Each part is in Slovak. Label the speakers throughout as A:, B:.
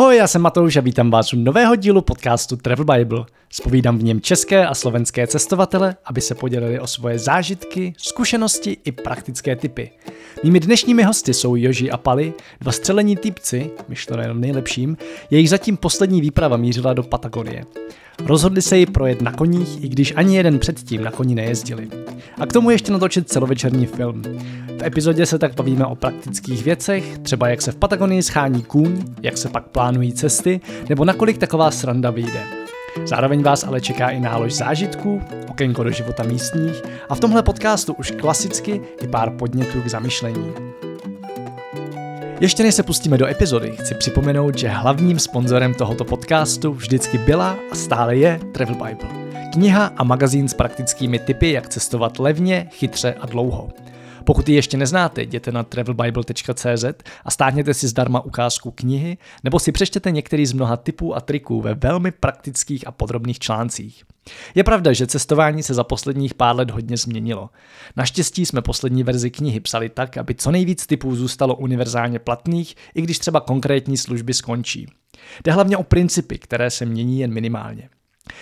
A: Ahoj, já jsem Matouš a vítám vás u nového dílu podcastu Travel Bible. Spovídám v něm české a slovenské cestovatele, aby se podělili o svoje zážitky, zkušenosti i praktické typy. Mými dnešními hosty jsou Joži a Pali, dva střelení typci, myšleno jenom nejlepším, jejich zatím poslední výprava mířila do Patagonie. Rozhodli se ji projet na koních, i když ani jeden předtím na koni nejezdili. A k tomu ještě natočit celovečerní film. V epizodě se tak bavíme o praktických věcech, třeba jak se v Patagonii schání kůň, jak se pak plánují cesty, nebo nakolik taková sranda vyjde. Zároveň vás ale čeká i nálož zážitků, okénko do života místních a v tomhle podcastu už klasicky i pár podnětů k zamyšlení. Ještě než se pustíme do epizody, chci připomenout, že hlavním sponzorem tohoto podcastu vždycky byla a stále je Travel Bible. Kniha a magazín s praktickými tipy, jak cestovat levně, chytře a dlouho. Pokud ji ještě neznáte, jděte na travelbible.cz a stáhněte si zdarma ukázku knihy, nebo si přečtěte některý z mnoha typů a triků ve velmi praktických a podrobných článcích. Je pravda, že cestování se za posledních pár let hodně změnilo. Naštěstí jsme poslední verzi knihy psali tak, aby co nejvíc typů zůstalo univerzálně platných, i když třeba konkrétní služby skončí. Jde hlavně o principy, které se mění jen minimálně.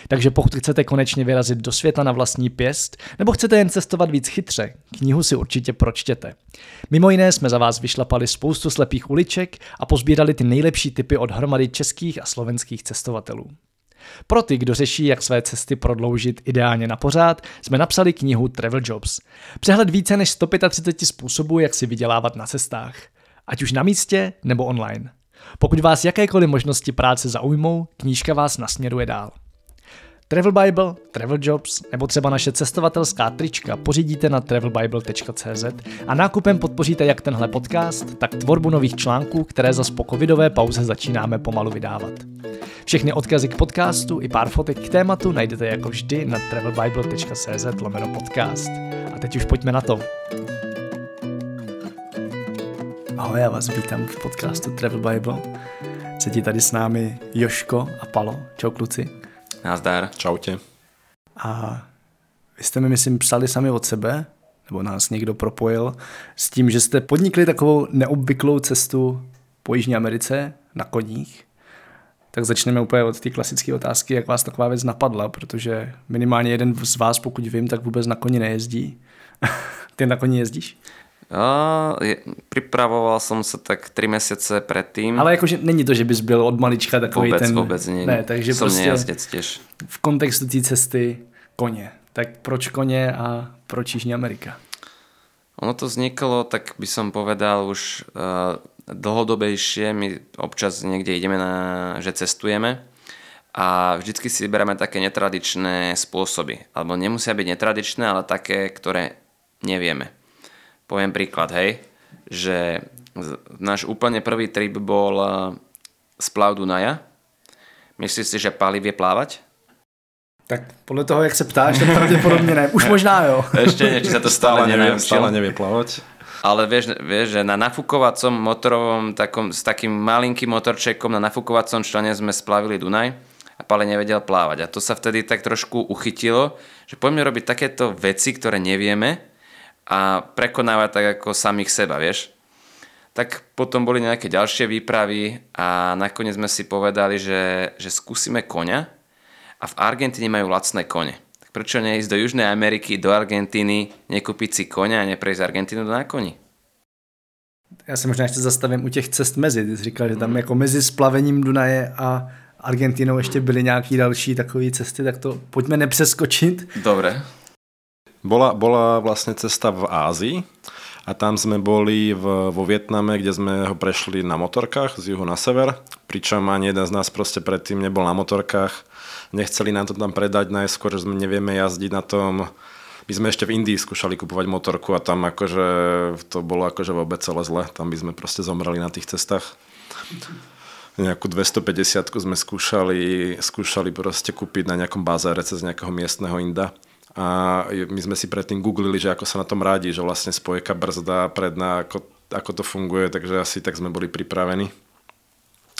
A: Takže pokud chcete konečně vyrazit do světa na vlastní pěst, nebo chcete jen cestovat víc chytře, knihu si určitě pročtěte. Mimo jiné jsme za vás vyšlapali spoustu slepých uliček a pozbírali ty nejlepší typy od hromady českých a slovenských cestovatelů. Pro ty, kdo řeší, jak své cesty prodloužit ideálně na pořád, jsme napsali knihu Travel Jobs. Přehled více než 135 způsobů, jak si vydělávat na cestách. Ať už na místě nebo online. Pokud vás jakékoliv možnosti práce zaujmou, knížka vás nasměruje dál. Travel Bible, Travel Jobs nebo třeba naše cestovatelská trička pořídíte na travelbible.cz a nákupem podpoříte jak tenhle podcast, tak tvorbu nových článků, které za po covidové pauze začínáme pomalu vydávat. Všechny odkazy k podcastu i pár fotek k tématu najdete jako vždy na travelbible.cz lomeno podcast. A teď už pojďme na to. Ahoj, já vás vítám v podcastu Travel Bible. Sedí tady s námi Joško a Palo. Čau kluci.
B: Nazdar.
C: Čaute.
A: A vy jste mi, myslím, psali sami od sebe, nebo nás někdo propojil, s tím, že jste podnikli takovou neobvyklou cestu po Jižní Americe na koních. Tak začneme úplně od té klasické otázky, jak vás taková věc napadla, protože minimálně jeden z vás, pokud vím, tak vůbec na koni nejezdí. Ty na koni jezdíš?
B: A, je, pripravoval som sa tak 3 mesiace predtým.
A: Ale jakože není to, že bys byl od malička takový
B: vůbec,
A: ten...
B: Vůbec nie.
A: Ne, takže
B: som nejazdec tiež.
A: v kontextu té cesty koně. Tak proč koně a proč Jižní Amerika?
B: Ono to vzniklo, tak by som povedal už uh, dlhodobejšie. My občas niekde ideme na, že cestujeme a vždycky si vyberáme také netradičné spôsoby. Alebo nemusia byť netradičné, ale také, ktoré nevieme. Poviem príklad, hej, že náš úplne prvý trip bol eh, splav Dunaja. Myslíš si, že Pali vie plávať?
A: Tak podle toho, jak se ptáš, tak pravděpodobně ne. Už možná jo.
B: Ešte nie, či sa to stále,
C: Stále nevie, stále nevie plávať.
B: Ale vieš, vieš, že na nafukovacom motorovom, takom, s takým malinkým motorčekom na nafukovacom člene sme splavili Dunaj a Pale nevedel plávať. A to sa vtedy tak trošku uchytilo, že poďme robiť takéto veci, ktoré nevieme a prekonávať tak ako samých seba, vieš. Tak potom boli nejaké ďalšie výpravy a nakoniec sme si povedali, že, že skúsime koňa a v Argentíne majú lacné kone. Tak prečo neísť do Južnej Ameriky, do Argentíny, nekúpiť si koňa a neprejsť Argentínu na koni?
A: Já se možná ještě zastavím u těch cest mezi. Ty jsi říkal, že tam jako mezi splavením Dunaje a Argentinou ještě byly nějaký další takové cesty, tak to pojďme nepřeskočit.
B: Dobre.
C: Bola, bola vlastne cesta v Ázii a tam sme boli v, vo Vietname, kde sme ho prešli na motorkách z juhu na sever, pričom ani jeden z nás proste predtým nebol na motorkách. Nechceli nám to tam predať najskôr, že sme nevieme jazdiť na tom. My sme ešte v Indii skúšali kupovať motorku a tam akože to bolo akože vôbec celé zle. Tam by sme proste zomreli na tých cestách. Nejakú 250 sme skúšali, skúšali proste kúpiť na nejakom bazáre cez nejakého miestneho Inda. A my sme si predtým googlili, že ako sa na tom radí, že vlastne spojka brzda, predná, ako, ako to funguje, takže asi tak sme boli pripravení.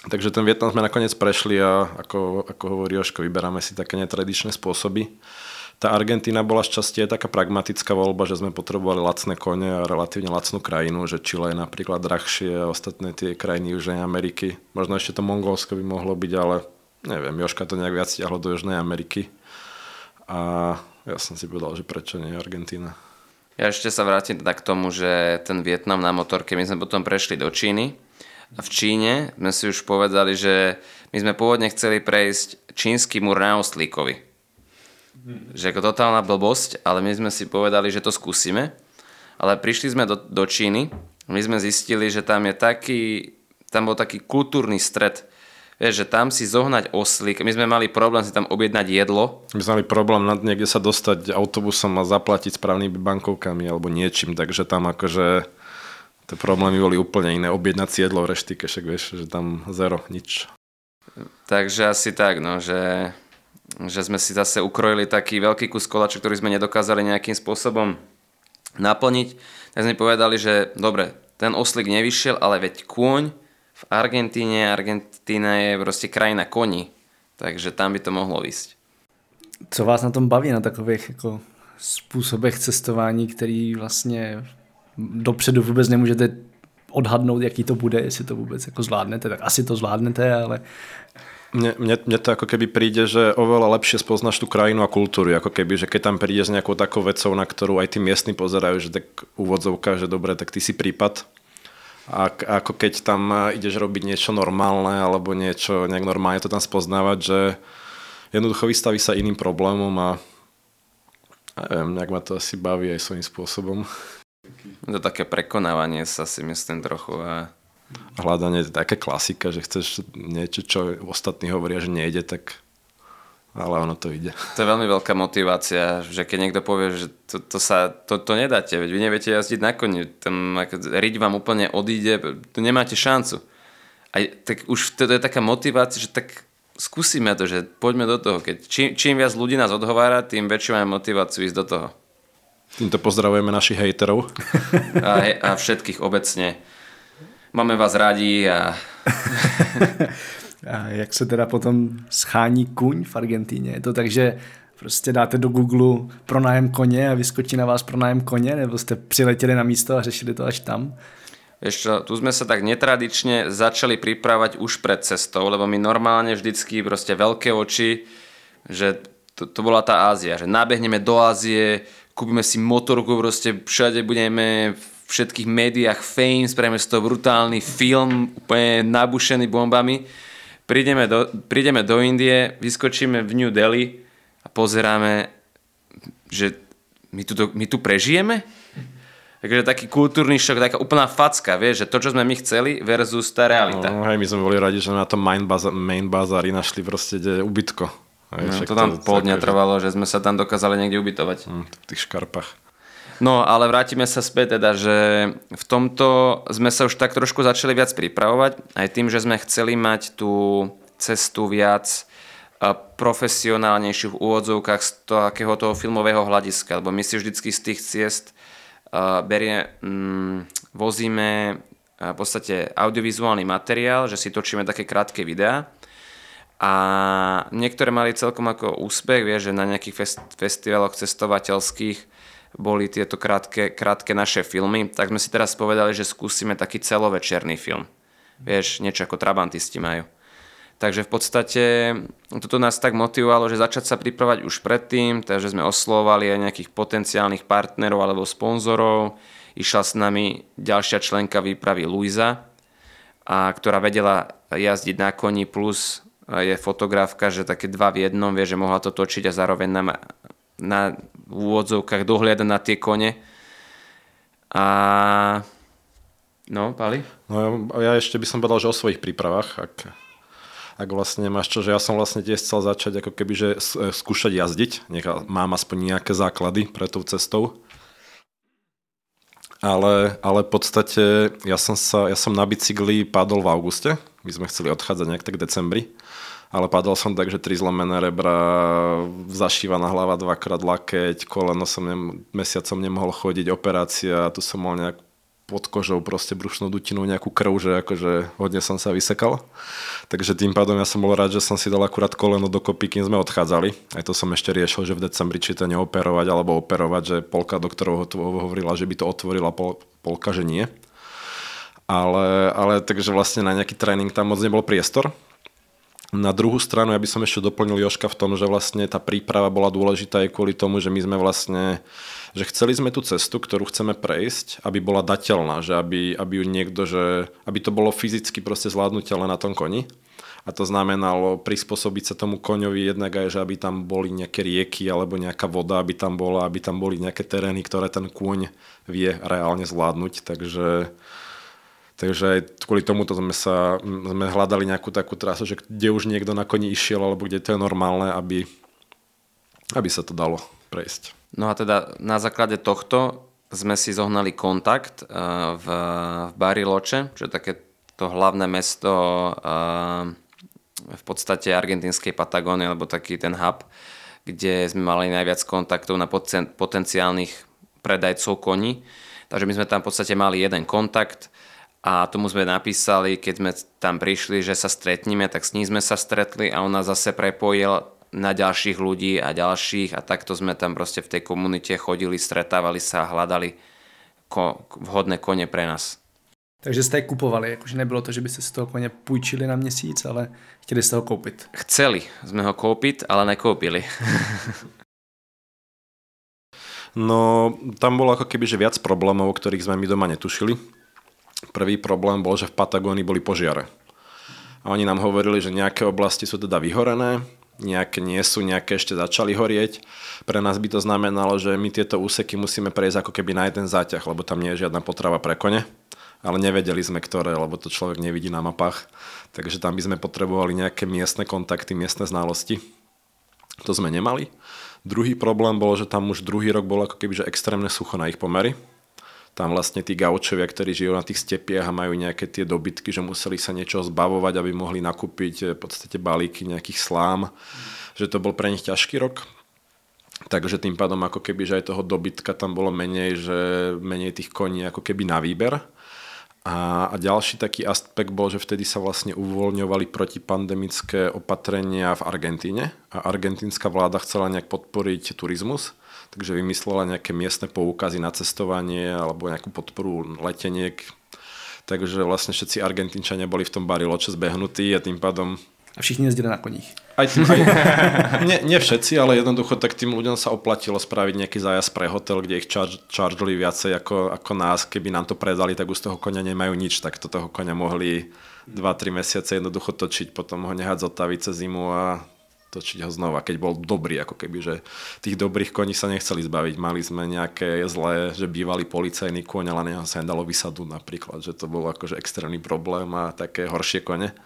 C: Takže ten Vietnam sme nakoniec prešli a ako, ako hovorí Joško, vyberáme si také netradičné spôsoby. tá Argentína bola šťastie taká pragmatická voľba, že sme potrebovali lacné kone a relatívne lacnú krajinu, že Chile je napríklad drahšie a ostatné tie krajiny Južnej Ameriky. Možno ešte to Mongolsko by mohlo byť, ale neviem, Joška to nejak viac stiahlo do Južnej Ameriky. A ja som si povedal, že prečo nie Argentína.
B: Ja ešte sa vrátim teda k tomu, že ten Vietnam na motorke, my sme potom prešli do Číny a v Číne sme si už povedali, že my sme pôvodne chceli prejsť čínsky múr na Oslíkovi že ako totálna blbosť, ale my sme si povedali, že to skúsime. Ale prišli sme do, do Číny, my sme zistili, že tam je taký, tam bol taký kultúrny stred, Vieš, že tam si zohnať oslík, my sme mali problém si tam objednať jedlo.
C: My sme mali problém nad niekde sa dostať autobusom a zaplatiť správnymi bankovkami alebo niečím, takže tam akože tie problémy boli úplne iné. Objednať si jedlo v reštike, však vieš, že tam zero, nič.
B: Takže asi tak, no, že že sme si zase ukrojili taký veľký kus kolača, ktorý sme nedokázali nejakým spôsobom naplniť, tak sme povedali, že dobre, ten oslík nevyšiel, ale veď kôň v Argentíne, Argentína je proste krajina koní, takže tam by to mohlo ísť.
A: Co vás na tom baví na takových jako způsobech cestování, který vlastně dopředu vůbec nemůžete odhadnout, jaký to bude, jestli to vůbec jako zvládnete, tak asi to zvládnete, ale
C: mne, mne, mne to ako keby príde, že oveľa lepšie spoznáš tú krajinu a kultúru, ako keby, že keď tam príde s nejakou takou vecou, na ktorú aj tí miestni pozerajú, že tak úvodzovka, že dobre, tak ty si prípad. A ako keď tam ideš robiť niečo normálne alebo niečo nejak normálne to tam spoznávať, že jednoducho vystaví sa iným problémom a neviem, nejak ma to asi baví aj svojím spôsobom.
B: To také prekonávanie sa si myslím trochu a
C: hľadanie je také klasika, že chceš niečo, čo ostatní hovoria, že nejde, tak ale ono to ide.
B: To je veľmi veľká motivácia, že keď niekto povie, že to, to sa, to, to nedáte, veď vy neviete jazdiť na koni, tam riť vám úplne odíde, to nemáte šancu. A tak už to je taká motivácia, že tak skúsime to, že poďme do toho. Keď čím, čím viac ľudí nás odhovára, tým väčšiu máme motiváciu ísť do toho.
C: Týmto pozdravujeme našich hejterov.
B: A, a všetkých obecne máme vás rádi a...
A: a jak se teda potom schání kuň v Argentíně? Je to tak, že prostě dáte do Google pronájem koně a vyskočí na vás pronájem koně, nebo jste přiletěli na místo a řešili to až tam?
B: Čo, tu sme sa tak netradične začali pripravať už pred cestou, lebo my normálne vždycky proste veľké oči, že to, to bola tá Ázia, že nabehneme do Ázie, kúpime si motorku, proste všade budeme všetkých médiách fame, spravíme z toho brutálny film, úplne nabušený bombami. Prídeme do, prídeme do Indie, vyskočíme v New Delhi a pozeráme, že my tu, my tu prežijeme? Takže taký kultúrny šok, taká úplná facka, vieš, že to, čo sme my chceli versus tá realita.
C: No, hej, my sme boli radi, že na tom main, baza, main bazári našli proste ubytko.
B: Hej, no, to tam to, pol dňa trvalo, že sme sa tam dokázali niekde ubytovať.
C: Hm, v tých škarpách.
B: No, ale vrátime sa späť teda, že v tomto sme sa už tak trošku začali viac pripravovať, aj tým, že sme chceli mať tú cestu viac profesionálnejšiu v úvodzovkách z takého toho filmového hľadiska, lebo my si vždycky z tých ciest berie, um, vozíme v podstate audiovizuálny materiál, že si točíme také krátke videá a niektoré mali celkom ako úspech, vie, že na nejakých fest- festivaloch cestovateľských boli tieto krátke, krátke naše filmy, tak sme si teraz povedali, že skúsime taký celovečerný film. Vieš, niečo ako Trabantisti majú. Takže v podstate toto nás tak motivovalo, že začať sa pripravať už predtým, takže sme oslovali aj nejakých potenciálnych partnerov alebo sponzorov. Išla s nami ďalšia členka výpravy Luisa, a ktorá vedela jazdiť na koni plus je fotografka, že také dva v jednom, vie, že mohla to točiť a zároveň nám na úvodzovkách dohliada na tie kone. A no, Pali?
C: No ja, ja ešte by som povedal, že o svojich prípravách, ak, ak vlastne máš čo, že ja som vlastne tiež chcel začať ako keby, že e, skúšať jazdiť, nech mám aspoň nejaké základy pre tou cestou. Ale, ale v podstate ja som, sa, ja som na bicykli padol v auguste, my sme chceli odchádzať nejak tak v decembri ale padol som tak, že tri zlomené rebra, zašívaná hlava dvakrát lakeť, koleno som nem, mesiacom nemohol chodiť, operácia, tu som mal nejak pod kožou proste brušnú dutinu nejakú krv, že akože hodne som sa vysekal. Takže tým pádom ja som bol rád, že som si dal akurát koleno dokopy, kým sme odchádzali. Aj to som ešte riešil, že v decembri či to neoperovať alebo operovať, že polka doktorov hovorila, že by to otvorila, pol, polka, že nie. Ale, ale takže vlastne na nejaký tréning tam moc nebol priestor. Na druhú stranu ja by som ešte doplnil Joška v tom, že vlastne tá príprava bola dôležitá aj kvôli tomu, že my sme vlastne že chceli sme tú cestu, ktorú chceme prejsť, aby bola dateľná, že aby, aby ju niekto, že aby to bolo fyzicky proste zvládnutelné na tom koni. A to znamenalo prispôsobiť sa tomu koňovi jednak aj, že aby tam boli nejaké rieky alebo nejaká voda, aby tam bola, aby tam boli nejaké terény, ktoré ten kôň vie reálne zvládnuť. Takže, takže aj kvôli tomuto sme, sa, sme hľadali nejakú takú trasu, že kde už niekto na koni išiel alebo kde to je normálne, aby, aby sa to dalo prejsť.
B: No a teda na základe tohto sme si zohnali kontakt eh, v, v Bariloche, čo je také to hlavné mesto eh, v podstate argentínskej Patagónie, alebo taký ten hub, kde sme mali najviac kontaktov na potenciálnych predajcov koní. Takže my sme tam v podstate mali jeden kontakt a tomu sme napísali, keď sme tam prišli, že sa stretneme, tak s ním sme sa stretli a on nás zase prepojil na ďalších ľudí a ďalších a takto sme tam proste v tej komunite chodili, stretávali sa a hľadali ko- vhodné kone pre nás.
A: Takže ste kupovali, akože nebylo to, že byste si toho koně půjčili na měsíc, ale chtěli jste ho koupit.
B: Chceli sme ho kúpiť, ale nekoupili.
C: no, tam bolo ako keby, že viac problémov, o ktorých sme my doma netušili. Prvý problém bol, že v Patagónii boli požiare. A oni nám hovorili, že nejaké oblasti sú teda vyhorené, nejaké nie sú, nejaké ešte začali horieť. Pre nás by to znamenalo, že my tieto úseky musíme prejsť ako keby na jeden záťah, lebo tam nie je žiadna potrava pre kone. Ale nevedeli sme ktoré, lebo to človek nevidí na mapách. Takže tam by sme potrebovali nejaké miestne kontakty, miestne znalosti. To sme nemali. Druhý problém bol, že tam už druhý rok bolo ako keby že extrémne sucho na ich pomery tam vlastne tí gaučovia, ktorí žijú na tých stepiach a majú nejaké tie dobytky, že museli sa niečo zbavovať, aby mohli nakúpiť eh, v podstate balíky nejakých slám, že to bol pre nich ťažký rok. Takže tým pádom ako keby, že aj toho dobytka tam bolo menej, že menej tých koní ako keby na výber. A, a ďalší taký aspekt bol, že vtedy sa vlastne uvoľňovali protipandemické opatrenia v Argentíne a argentínska vláda chcela nejak podporiť turizmus takže vymyslela nejaké miestne poukazy na cestovanie alebo nejakú podporu leteniek. Takže vlastne všetci Argentínčania boli v tom Bariloche zbehnutí a tým pádom
A: a všichni jezdili na koních.
C: Aj tým, aj, nie, nie všetci, ale jednoducho tak tým ľuďom sa oplatilo spraviť nejaký zájazd pre hotel, kde ich charge, chargeli viacej ako, ako nás. Keby nám to predali, tak už z toho konia nemajú nič, tak to toho konia mohli 2-3 mesiace jednoducho točiť, potom ho nehať zotaviť cez zimu a točiť ho znova, keď bol dobrý, ako keby, že tých dobrých koní sa nechceli zbaviť. Mali sme nejaké zlé, že bývalý policajný koň, ale neho sa dalo vysadu napríklad, že to bol akože extrémny problém a také horšie kone.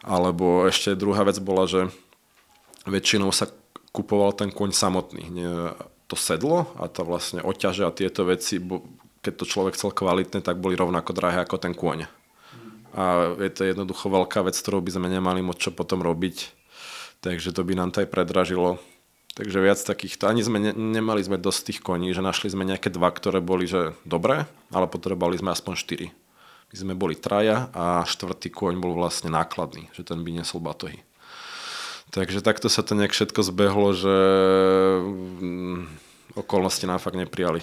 C: Alebo ešte druhá vec bola, že väčšinou sa kupoval ten koň samotný. To sedlo a to vlastne oťaže a tieto veci, keď to človek chcel kvalitné, tak boli rovnako drahé ako ten kôň. A je to jednoducho veľká vec, ktorou by sme nemali moc čo potom robiť takže to by nám to aj predražilo. Takže viac takýchto, ani sme ne, nemali sme dosť tých koní, že našli sme nejaké dva, ktoré boli že dobré, ale potrebovali sme aspoň štyri. My sme boli traja a štvrtý koň bol vlastne nákladný, že ten by nesol batohy. Takže takto sa to nejak všetko zbehlo, že mm, okolnosti nám fakt neprijali.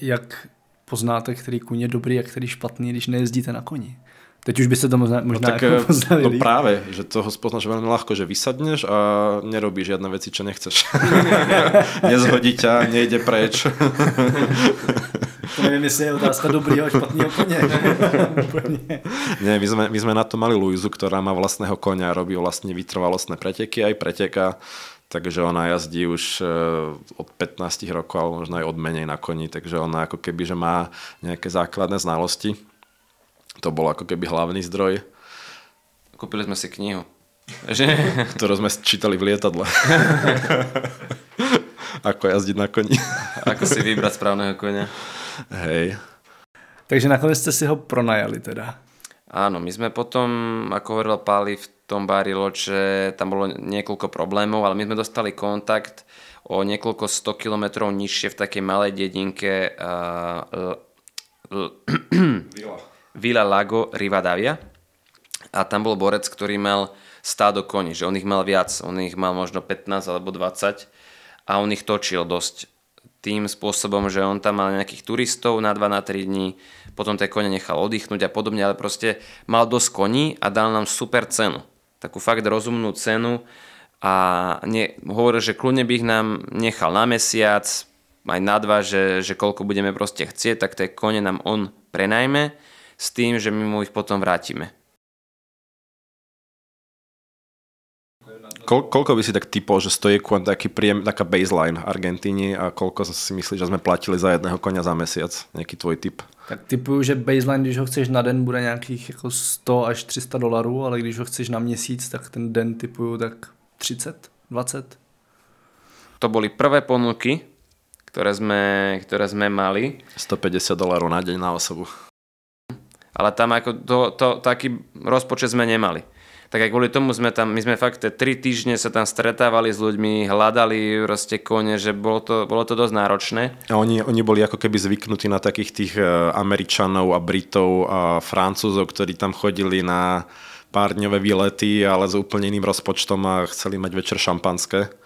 A: Jak poznáte, který kůň je dobrý a který špatný, když nejezdíte na koni? Teď už by sa to možná, možná no, tak, ako poznali.
C: No práve, že toho spoznáš veľmi ľahko, že vysadneš a nerobíš žiadne veci, čo nechceš. Nezhodí ťa, nejde preč.
A: to neviem, jestli je otázka dobrýho a špatného koně.
C: Nie, my sme, my sme na to mali Luizu, ktorá má vlastného konia, robí vlastne vytrvalostné preteky, aj preteka, takže ona jazdí už eh, od 15 rokov, alebo možno aj od menej na koni, takže ona ako keby, že má nejaké základné znalosti to bol ako keby hlavný zdroj.
B: Kúpili sme si knihu.
C: Že? Ktorú sme čítali v lietadle. Ako jazdiť na koni.
B: Ako si vybrať správneho konia.
C: Hej.
A: Takže nakoniec ste si ho pronajali teda.
B: Áno, my sme potom, ako hovoril Páli, v tom Bariloče, tam bolo niekoľko problémov, ale my sme dostali kontakt o niekoľko 100 kilometrov nižšie v takej malej dedinke Villa Lago Rivadavia a tam bol borec, ktorý mal stádo koní, že on ich mal viac, on ich mal možno 15 alebo 20 a on ich točil dosť tým spôsobom, že on tam mal nejakých turistov na 2 na 3 dní, potom tie kone nechal oddychnúť a podobne, ale proste mal dosť koní a dal nám super cenu. Takú fakt rozumnú cenu a ne, hovoril, že kľudne by ich nám nechal na mesiac, aj na dva, že, že koľko budeme proste chcieť, tak tie kone nám on prenajme s tým, že my mu ich potom vrátime.
C: Kol, koľko by si tak typol, že stojí kon taký príjem, taká baseline Argentíny a koľko si myslíš, že sme platili za jedného konia za mesiac? Nejaký tvoj typ?
A: Tak typuju, že baseline, když ho chceš na den, bude nějakých jako 100 až 300 dolarů, ale když ho chceš na měsíc, tak ten den typuju tak 30, 20.
B: To boli prvé ponuky, ktoré sme, ktoré sme mali.
C: 150 dolárov na deň na osobu.
B: Ale tam ako to, to, taký rozpočet sme nemali tak aj kvôli tomu sme tam, my sme fakt tri týždne sa tam stretávali s ľuďmi, hľadali proste kone, že bolo to, bolo to dosť náročné.
C: A oni, oni boli ako keby zvyknutí na takých tých e, Američanov a Britov a Francúzov, ktorí tam chodili na pár dňové výlety, ale s úplne iným rozpočtom a chceli mať večer šampanské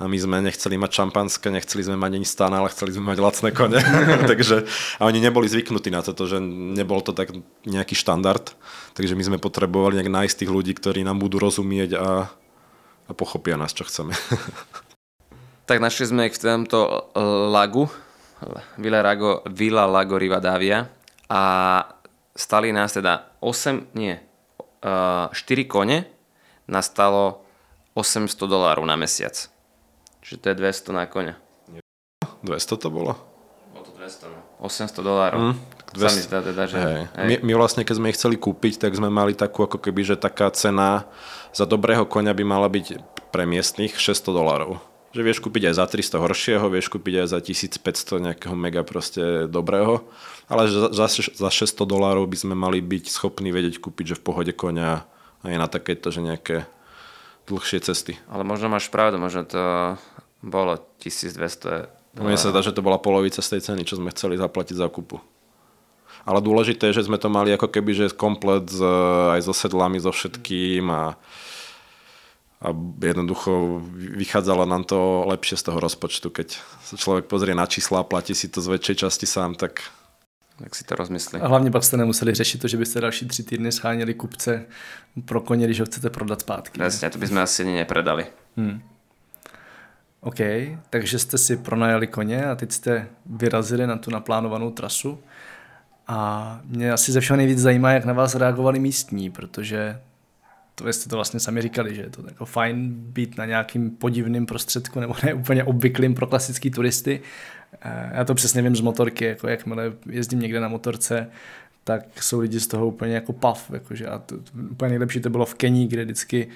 C: a my sme nechceli mať šampanské, nechceli sme mať ani stan, ale chceli sme mať lacné kone. takže, a oni neboli zvyknutí na toto, že nebol to tak nejaký štandard. Takže my sme potrebovali nejak nájsť tých ľudí, ktorí nám budú rozumieť a, a pochopia nás, čo chceme.
B: tak našli sme ich v tomto lagu, Villa, Lago, Villa Lago Rivadavia a stali nás teda 8, nie, 4 kone nastalo 800 dolárov na mesiac. Čiže to je 200 na koňa.
C: 200 to bolo?
B: Bolo to 200, no. 800 dolárov. Mm, 200. Zdá teda, že...
C: Hej. Hej. My, my vlastne, keď sme ich chceli kúpiť, tak sme mali takú ako keby, že taká cena za dobrého koňa by mala byť pre miestnych 600 dolárov. Že vieš kúpiť aj za 300 horšieho, vieš kúpiť aj za 1500 nejakého mega proste dobrého, ale za, za 600 dolárov by sme mali byť schopní vedieť kúpiť, že v pohode koňa aj na takéto, že nejaké dlhšie cesty.
B: Ale možno máš pravdu, možno to bolo 1200
C: Mne sa dá, že to bola polovica z tej ceny, čo sme chceli zaplatiť za kúpu. Ale dôležité je, že sme to mali ako keby, že komplet z, aj so sedlami, so všetkým a, a jednoducho vychádzalo nám to lepšie z toho rozpočtu. Keď sa človek pozrie na čísla a platí si to z väčšej časti sám, tak
B: tak si to rozmyslí.
A: A hlavně pak jste nemuseli řešit to, že byste další tři týdny scháněli kupce pro koně, když ho chcete prodat zpátky.
B: Presne, to by sme asi ani nepredali. Hmm.
A: OK, takže jste si pronajali koně a teď jste vyrazili na tu naplánovanou trasu. A mě asi ze všeho nejvíc zajímá, jak na vás reagovali místní, protože to jste to vlastně sami říkali, že je to jako fajn být na nějakým podivným prostředku nebo ne úplně obvyklým pro klasický turisty. Já to přesně vím z motorky, jako jakmile jezdím někde na motorce, tak jsou lidi z toho úplně jako pav. Jakože a to, úplně nejlepší to bylo v Kenii, kde vždycky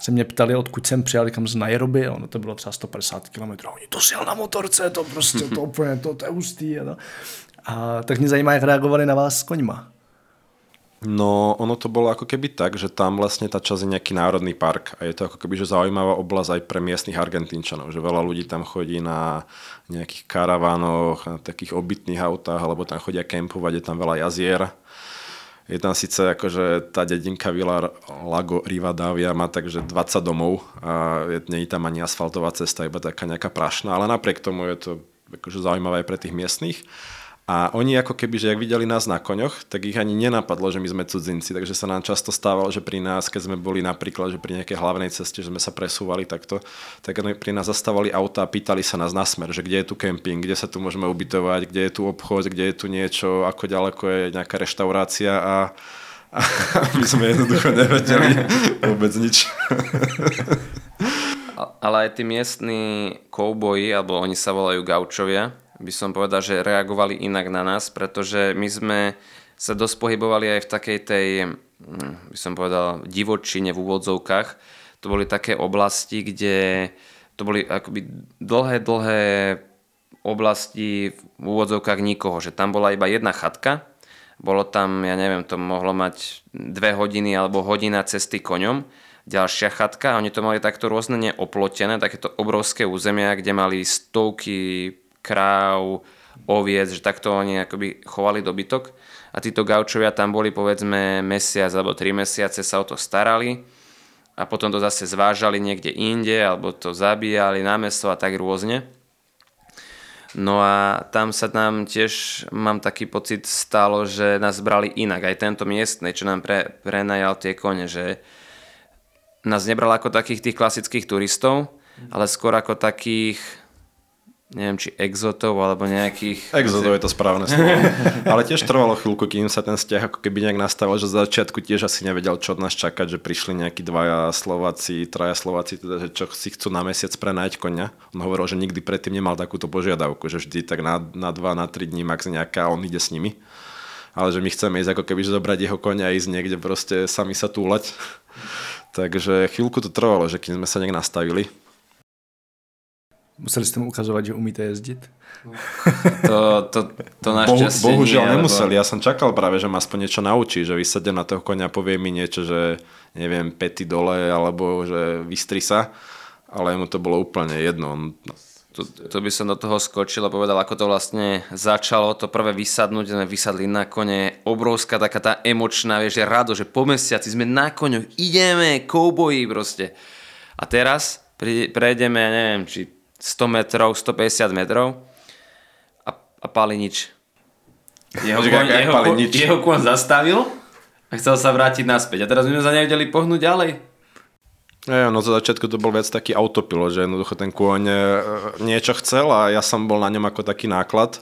A: se mě ptali, odkud jsem přijal, kam z Nairobi, ono to bylo třeba 150 km. Oni to sjel na motorce, to prostě, to úplně, to, to je hustý. A, to. a tak mě zajímá, jak reagovali na vás s koňma.
C: No, ono to bolo ako keby tak, že tam vlastne tá časť je nejaký národný park a je to ako keby že zaujímavá oblasť aj pre miestnych Argentínčanov, že veľa ľudí tam chodí na nejakých karavánoch, na takých obytných autách, alebo tam chodia kempovať, je tam veľa jazier. Je tam síce akože tá dedinka Vila Lago Rivadavia má takže 20 domov a nie je tam ani asfaltová cesta, iba taká nejaká prašná, ale napriek tomu je to akože zaujímavé aj pre tých miestnych. A oni ako keby, že ak videli nás na koňoch, tak ich ani nenapadlo, že my sme cudzinci. Takže sa nám často stávalo, že pri nás, keď sme boli napríklad, že pri nejakej hlavnej ceste, že sme sa presúvali takto, tak pri nás zastávali auta a pýtali sa nás na smer, že kde je tu kemping, kde sa tu môžeme ubytovať, kde je tu obchod, kde je tu niečo, ako ďaleko je nejaká reštaurácia a, a my sme jednoducho nevedeli vôbec nič.
B: Ale aj tí miestni kouboji, alebo oni sa volajú gaučovia, by som povedal, že reagovali inak na nás, pretože my sme sa dosť pohybovali aj v takej tej, hm, by som povedal, divočine v úvodzovkách. To boli také oblasti, kde to boli akoby dlhé, dlhé oblasti v úvodzovkách nikoho, že tam bola iba jedna chatka, bolo tam, ja neviem, to mohlo mať dve hodiny alebo hodina cesty koňom, ďalšia chatka oni to mali takto rôzne neoplotené, takéto obrovské územia, kde mali stovky kráv, oviec, že takto oni akoby chovali dobytok a títo gaučovia tam boli povedzme mesiac alebo tri mesiace sa o to starali a potom to zase zvážali niekde inde alebo to zabíjali na meso a tak rôzne. No a tam sa nám tiež, mám taký pocit, stalo, že nás brali inak. Aj tento miestny, čo nám pre, prenajal tie kone, že nás nebral ako takých tých klasických turistov, ale skôr ako takých neviem, či exotov alebo nejakých...
C: Exotov je to správne slovo. Ale tiež trvalo chvíľku, kým sa ten vzťah ako keby nejak nastavil, že za začiatku tiež asi nevedel, čo od nás čakať, že prišli nejakí dvaja Slováci, traja Slováci, teda, že čo si chcú na mesiac prenajať konia. On hovoril, že nikdy predtým nemal takúto požiadavku, že vždy tak na, na dva, na tri dní max nejaká, on ide s nimi. Ale že my chceme ísť ako keby, že zobrať jeho konia a ísť niekde proste sami sa túlať. Takže chvíľku to trvalo, že keď sme sa nejak nastavili.
A: Museli ste mu ukazovať, že umíte jezdiť?
B: To, to, to našťastie
C: Bohu, Bohužiaľ
B: nie,
C: nemuseli.
B: Lebo...
C: Ja som čakal práve, že ma aspoň niečo naučí, že vysadem na toho konia, povie mi niečo, že neviem, pety dole, alebo že vystri sa. Ale mu to bolo úplne jedno. On...
B: To, to by som do toho skočil a povedal, ako to vlastne začalo. To prvé vysadnúť, sme vysadli na kone. Obrovská taká tá emočná, vieš, že rado, že po mesiaci sme na koňoch, ideme, kouboji proste. A teraz prejdeme, ja neviem, či 100 metrov, 150 metrov a, a pali nič. Jeho,
C: Počkaj,
B: kôň, jeho,
C: pali
B: kôň,
C: nič?
B: jeho kôň zastavil a chcel sa vrátiť naspäť. A teraz my sme sa nevedeli pohnúť ďalej.
C: Ja, no za začiatku to bol viac taký autopilot, že jednoducho ten kôň e, niečo chcel a ja som bol na ňom ako taký náklad,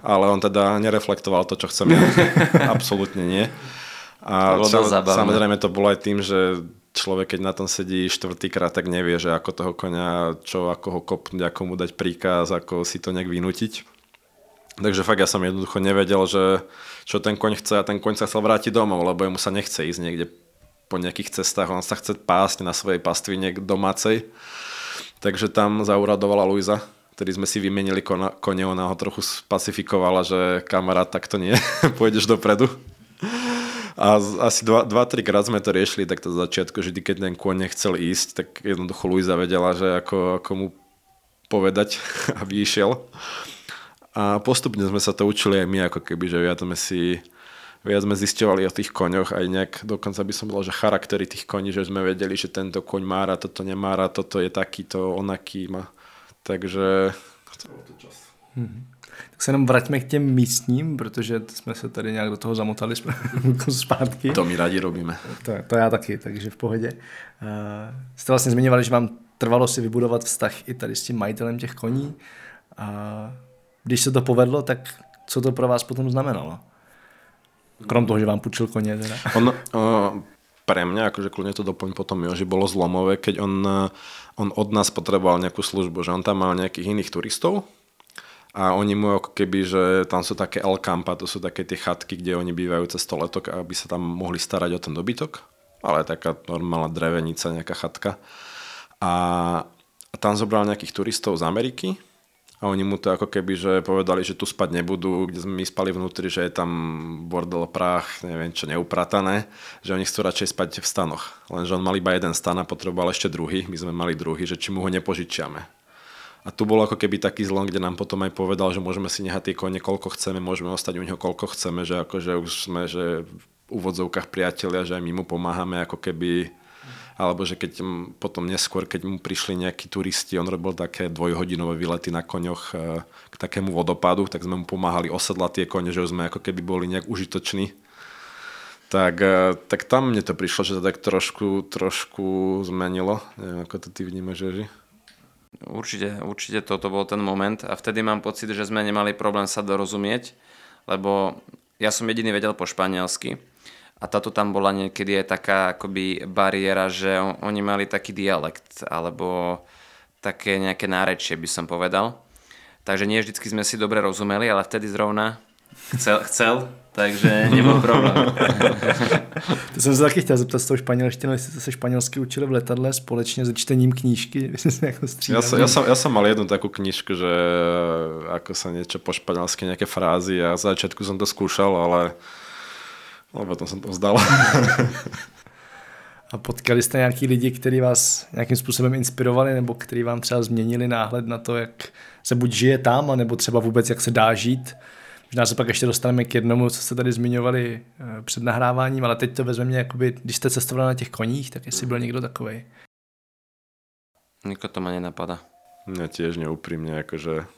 C: ale on teda nereflektoval to, čo chcem ja. Absolútne nie. A
B: To zábavné.
C: samozrejme to bolo aj tým, že človek, keď na tom sedí štvrtýkrát, tak nevie, že ako toho konia, čo, ako ho kopnúť, ako mu dať príkaz, ako si to nejak vynútiť. Takže fakt ja som jednoducho nevedel, že čo ten koň chce a ten koň sa chcel vrátiť domov, lebo jemu sa nechce ísť niekde po nejakých cestách, on sa chce pásť na svojej pastvine domácej. Takže tam zauradovala Luisa, ktorý sme si vymenili kona, kone, ona ho trochu spacifikovala, že kamarát, tak to nie, pôjdeš dopredu. A asi 2-3 krát sme to riešili takto z začiatku, že keď ten kôň nechcel ísť, tak jednoducho Luisa vedela, že ako, ako mu povedať, aby išiel. A postupne sme sa to učili aj my, ako keby, že viac sme si viac sme zisťovali o tých koňoch, aj nejak, dokonca by som bol, že charaktery tých koní, že sme vedeli, že tento koň má rád, toto nemá rád, toto je takýto, onaký má. Takže to bol to čas.
A: Tak se jenom vraťme k těm místním, protože jsme se tady nějak do toho zamotali jsme zpátky.
C: To my radi robíme.
A: To, to já taky, takže v pohodě. Uh, jste vlastně zmiňovali, že vám trvalo si vybudovat vztah i tady s tím majitelem těch koní. A když se to povedlo, tak co to pro vás potom znamenalo? Krom toho, že vám půjčil koně teda.
C: On, uh, pre mňa, akože kľudne to doplň potom Joži, bolo zlomové, keď on, uh, on od nás potreboval nejakú službu, že on tam mal nejakých iných turistov a oni mu ako keby, že tam sú také El Campa, to sú také tie chatky, kde oni bývajú cez to letok, aby sa tam mohli starať o ten dobytok, ale taká normálna drevenica, nejaká chatka. A, a tam zobral nejakých turistov z Ameriky a oni mu to ako keby, že povedali, že tu spať nebudú, kde sme my spali vnútri, že je tam bordel, prach, neviem čo, neupratané, že oni chcú radšej spať v stanoch. Lenže on mal iba jeden stan a potreboval ešte druhý, my sme mali druhý, že či mu ho nepožičiame. A tu bol ako keby taký zlom, kde nám potom aj povedal, že môžeme si nehať tie kone koľko chceme, môžeme ostať u neho koľko chceme, že akože už sme že v úvodzovkách priatelia, že aj my mu pomáhame ako keby alebo že keď potom neskôr, keď mu prišli nejakí turisti, on robil také dvojhodinové výlety na koňoch e, k takému vodopádu, tak sme mu pomáhali osedlať tie kone, že sme ako keby boli nejak užitoční. Tak, e, tak tam mne to prišlo, že to tak trošku, trošku zmenilo. Neviem, ako to ty vnímaš, Ježi?
B: Určite, určite toto bol ten moment a vtedy mám pocit, že sme nemali problém sa dorozumieť, lebo ja som jediný vedel po španielsky a táto tam bola niekedy aj taká akoby bariéra, že on, oni mali taký dialekt alebo také nejaké nárečie by som povedal. Takže nie vždycky sme si dobre rozumeli, ale vtedy zrovna chcel, chcel takže nebol problém.
A: To jsem se taky chtěl zeptat s tou španělštinou, jestli jste se španělsky učili v letadle společně se čtením knížky, vy jste se jako
C: Ja
A: střídali.
C: som, ja, som, ja som mal jednu takú knižku, že ako sa niečo po španielsky, nejaké frázy a z začiatku som to skúšal, ale ale potom som to vzdal.
A: A potkali jste nějaký lidi, kteří vás nějakým způsobem inspirovali nebo kteří vám třeba změnili náhled na to, jak se buď žije tam, nebo třeba vůbec jak se dá žít? Možná se pak ještě dostaneme k jednomu, co jste tady zmiňovali eh, před nahráváním, ale teď to vezme mě, jakoby, když jste cestovali na těch koních, tak jestli byl někdo takový.
B: Niko to ma nenapadá.
C: Mňa tiež neúprimne, akože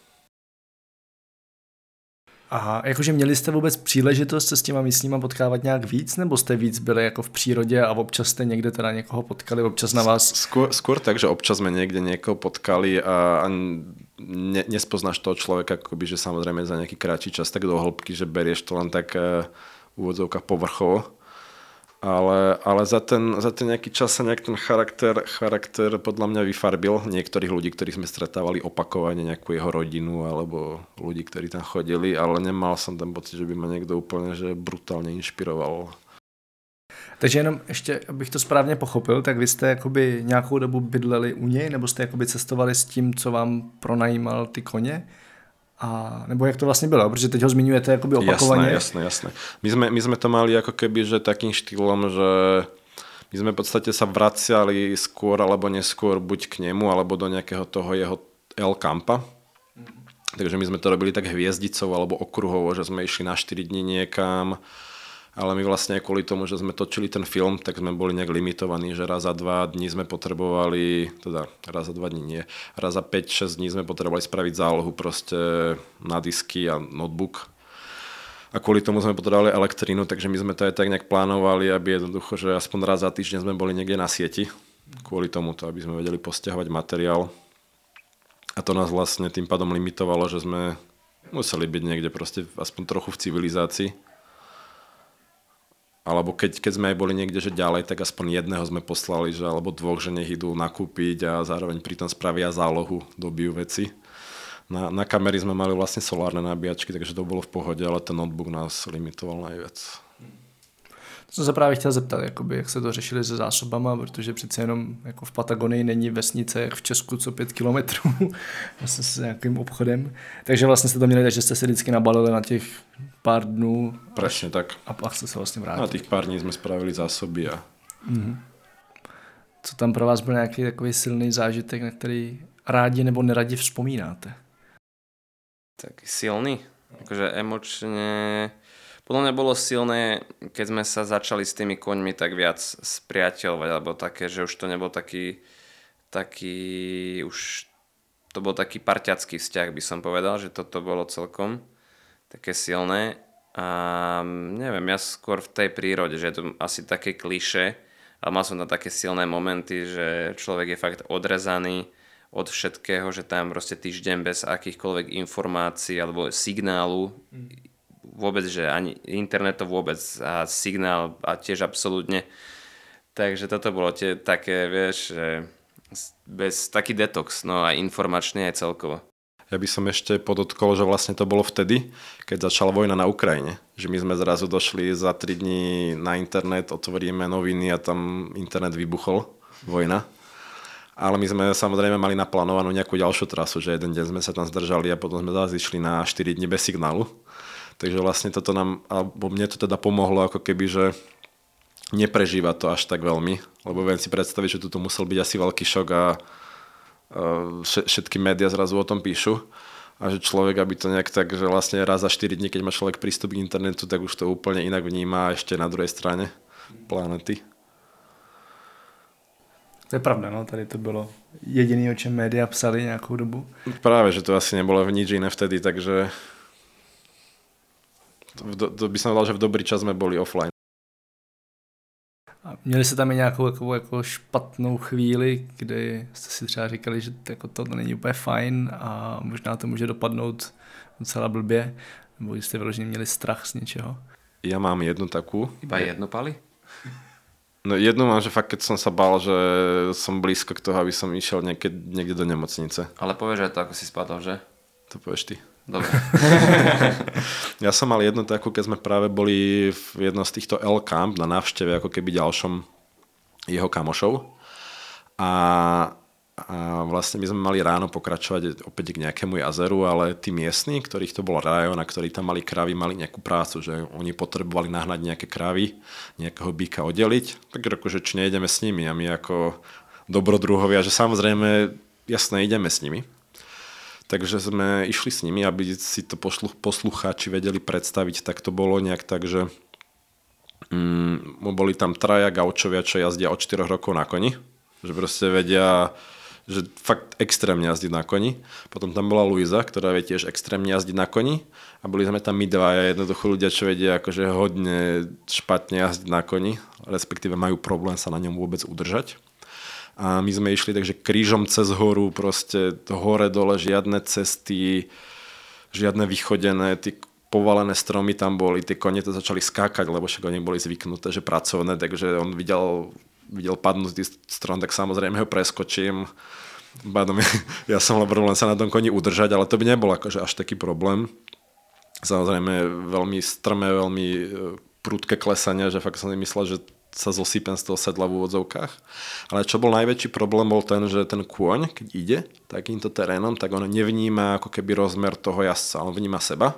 A: Aha, jakože měli jste vůbec příležitost se s těma místníma potkávat nějak víc, nebo jste víc byli jako v přírodě a občas jste někde teda někoho potkali, občas na vás?
C: Skôr, skôr tak, že občas sme niekde niekoho potkali a, a ne, nespoznáš toho človeka, akoby, že samozrejme za nejaký kratší čas tak do hĺbky, že berieš to len tak uh, v úvodzovkách povrchovo ale, ale za, ten, za ten nejaký čas sa nejak ten charakter, charakter podľa mňa vyfarbil niektorých ľudí, ktorých sme stretávali opakovane, nejakú jeho rodinu alebo ľudí, ktorí tam chodili, ale nemal som ten pocit, že by ma niekto úplne že brutálne inšpiroval.
A: Takže jenom ještě, abych to správně pochopil, tak vy jste jakoby nějakou dobu bydleli u něj, nebo jste jakoby cestovali s tím, co vám pronajímal ty koně? A, nebo jak to vlastne bylo, protože teď ho zmiňujete jakoby opakovaně.
C: Jasné, jasné, jasné. My sme, my sme to mali ako keby, že takým štýlom, že my sme v podstate sa vraciali skôr alebo neskôr buď k nemu, alebo do nejakého toho jeho El Campa. Takže my sme to robili tak hviezdicou alebo okruhovo, že sme išli na 4 dní niekam, ale my vlastne kvôli tomu, že sme točili ten film, tak sme boli nejak limitovaní, že raz za dva dní sme potrebovali, teda raz za dva dní nie, raz za 5-6 dní sme potrebovali spraviť zálohu proste na disky a notebook. A kvôli tomu sme potrebovali elektrínu, takže my sme to aj tak nejak plánovali, aby jednoducho, že aspoň raz za týždeň sme boli niekde na sieti. Kvôli tomuto, aby sme vedeli postiahovať materiál. A to nás vlastne tým pádom limitovalo, že sme museli byť niekde proste aspoň trochu v civilizácii alebo keď, keď sme aj boli niekde že ďalej, tak aspoň jedného sme poslali, že, alebo dvoch, že nech idú nakúpiť a zároveň pritom spravia zálohu, dobijú veci. Na, na kamery sme mali vlastne solárne nabíjačky, takže to bolo v pohode, ale ten notebook nás limitoval najviac.
A: To jsem se právě chtěl zeptat, jakoby, jak se to řešili se zásobama, protože přece jenom jako v Patagonii není vesnice jak v Česku co pět kilometrů vlastně s nějakým obchodem. Takže vlastně jste to měli, že jste se vždycky nabalili na těch pár dnů.
C: Presne tak.
A: A pak jste se vlastně vrátili.
C: Na těch pár dní jsme spravili zásoby a...
A: Mm-hmm. Co tam pro vás byl nějaký takový silný zážitek, na který rádi nebo neradi vzpomínáte?
B: Taký silný? Akože emočne podľa mňa bolo silné, keď sme sa začali s tými koňmi tak viac spriateľovať, alebo také, že už to nebol taký, taký už to bol taký parťacký vzťah, by som povedal, že toto bolo celkom také silné. A neviem, ja skôr v tej prírode, že je to asi také kliše, ale mal som tam také silné momenty, že človek je fakt odrezaný od všetkého, že tam proste týždeň bez akýchkoľvek informácií alebo signálu mm vôbec, že ani internet to vôbec a signál a tiež absolútne. Takže toto bolo tie také, vieš, bez taký detox, no a informačný aj celkovo.
C: Ja by som ešte podotkol, že vlastne to bolo vtedy, keď začala vojna na Ukrajine. Že my sme zrazu došli za 3 dní na internet, otvoríme noviny a tam internet vybuchol, vojna. Ale my sme samozrejme mali naplánovanú nejakú ďalšiu trasu, že jeden deň sme sa tam zdržali a potom sme zase išli na 4 dní bez signálu. Takže vlastne toto nám, alebo mne to teda pomohlo ako keby, že neprežíva to až tak veľmi, lebo viem si predstaviť, že toto musel byť asi veľký šok a všetky médiá zrazu o tom píšu a že človek, aby to nejak tak, že vlastne raz za 4 dní, keď má človek prístup k internetu, tak už to úplne inak vníma ešte na druhej strane planety.
A: To je pravda, no, tady to bylo jediné, o čem média psali nějakou dobu.
C: Práve, že to asi nebolo v nič iné vtedy, takže to, to by som dal, že v dobrý čas sme boli offline.
A: A měli jste tam i nějakou jako, jako špatnou chvíli, kdy jste si třeba říkali, že jako to není úplně fajn a možná to může dopadnout docela blbě, nebo jste vyloženě měli strach z něčeho?
C: Ja mám jednu takú.
B: Iba jednu pali?
C: No jednu mám, že fakt keď som sa bál, že som blízko k toho, aby som išiel niekde, niekde do nemocnice.
B: Ale povieš aj to, ako si spadol, že?
C: To povieš ty.
B: Dobre.
C: ja som mal jednu takú, keď sme práve boli v jednom z týchto L Camp na návšteve ako keby ďalšom jeho kamošov. A a vlastne my sme mali ráno pokračovať opäť k nejakému jazeru, ale tí miestni, ktorých to bol rajón a ktorí tam mali kravy, mali nejakú prácu, že oni potrebovali nahnať nejaké kravy, nejakého býka oddeliť, tak že či nejdeme s nimi a my ako dobrodruhovia, že samozrejme, jasné, ideme s nimi. Takže sme išli s nimi, aby si to poslucháči vedeli predstaviť, tak to bolo nejak tak, že mm, boli tam traja gaučovia, čo jazdia od 4 rokov na koni, že proste vedia že fakt extrémne jazdiť na koni. Potom tam bola Luisa, ktorá vie tiež extrémne jazdiť na koni. A boli sme tam my dva, jednoducho ľudia, čo vedia akože hodne špatne jazdiť na koni, respektíve majú problém sa na ňom vôbec udržať. A my sme išli takže krížom cez horu, proste hore dole, žiadne cesty, žiadne vychodené, tí povalené stromy tam boli, tie kone to začali skákať, lebo však oni boli zvyknuté, že pracovné, takže on videl videl padnúť strom, tak samozrejme ho preskočím. Bádom, ja som len problém sa na tom koni udržať, ale to by nebol akože až taký problém. Samozrejme veľmi strmé, veľmi e, prudké klesanie, že fakt som si myslel, že sa zosypem z toho sedla v úvodzovkách. Ale čo bol najväčší problém bol ten, že ten kôň, keď ide takýmto terénom, tak on nevníma ako keby rozmer toho jazdca, on vníma seba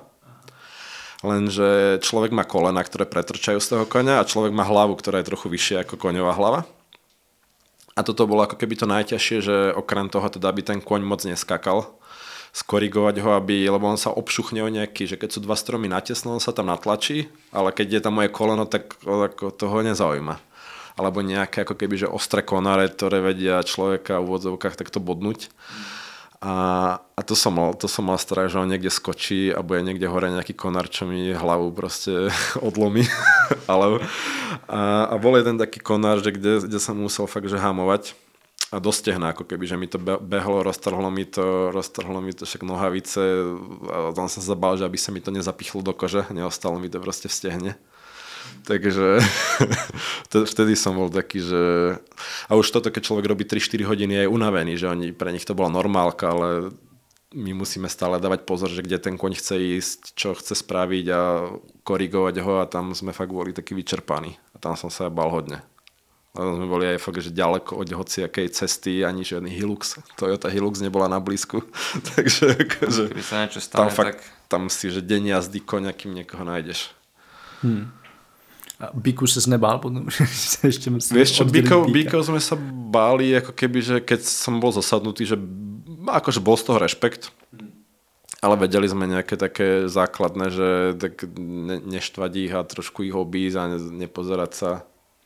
C: lenže človek má kolena, ktoré pretrčajú z toho konia a človek má hlavu, ktorá je trochu vyššia ako koňová hlava. A toto bolo ako keby to najťažšie, že okrem toho teda, aby ten koň moc neskakal, skorigovať ho, aby, lebo on sa obšuchne o nejaký, že keď sú dva stromy natesno, on sa tam natlačí, ale keď je tam moje koleno, tak ako toho nezaujíma. Alebo nejaké ako keby, že ostré konáre, ktoré vedia človeka v úvodzovkách takto bodnúť. A, a to, som mal, to som mal strach, že on niekde skočí a bude niekde hore nejaký konár, čo mi hlavu proste odlomí. Ale, a, a bol jeden taký konár, že kde, kde som musel fakt že hamovať a dostehná, ako keby, že mi to behlo, roztrhlo mi to, roztrhlo mi to však nohavice a tam som sa bál, že aby sa mi to nezapichlo do kože, neostalo mi to proste v stehne. Takže vtedy som bol taký, že... A už toto, keď človek robí 3-4 hodiny, je unavený, že oni, pre nich to bola normálka, ale my musíme stále dávať pozor, že kde ten koň chce ísť, čo chce spraviť a korigovať ho a tam sme fakt boli takí vyčerpaní. A tam som sa bal hodne. Tam sme boli aj fakt, že ďaleko od hociakej cesty, ani žiadny Hilux. Toyota Hilux nebola na blízku. Takže akože,
B: sa niečo stane,
C: tam, fakt, tak... tam si, že deň jazdy koň, kým niekoho nájdeš.
A: Hmm. A bíku sa nebál potom?
C: ešte Vieš čo, bíkov, bíkov sme sa báli, ako keby, že keď som bol zasadnutý, že akože bol z toho rešpekt, ale vedeli sme nejaké také základné, že tak ne, neštvať ich a trošku ich obísť a ne, nepozerať sa.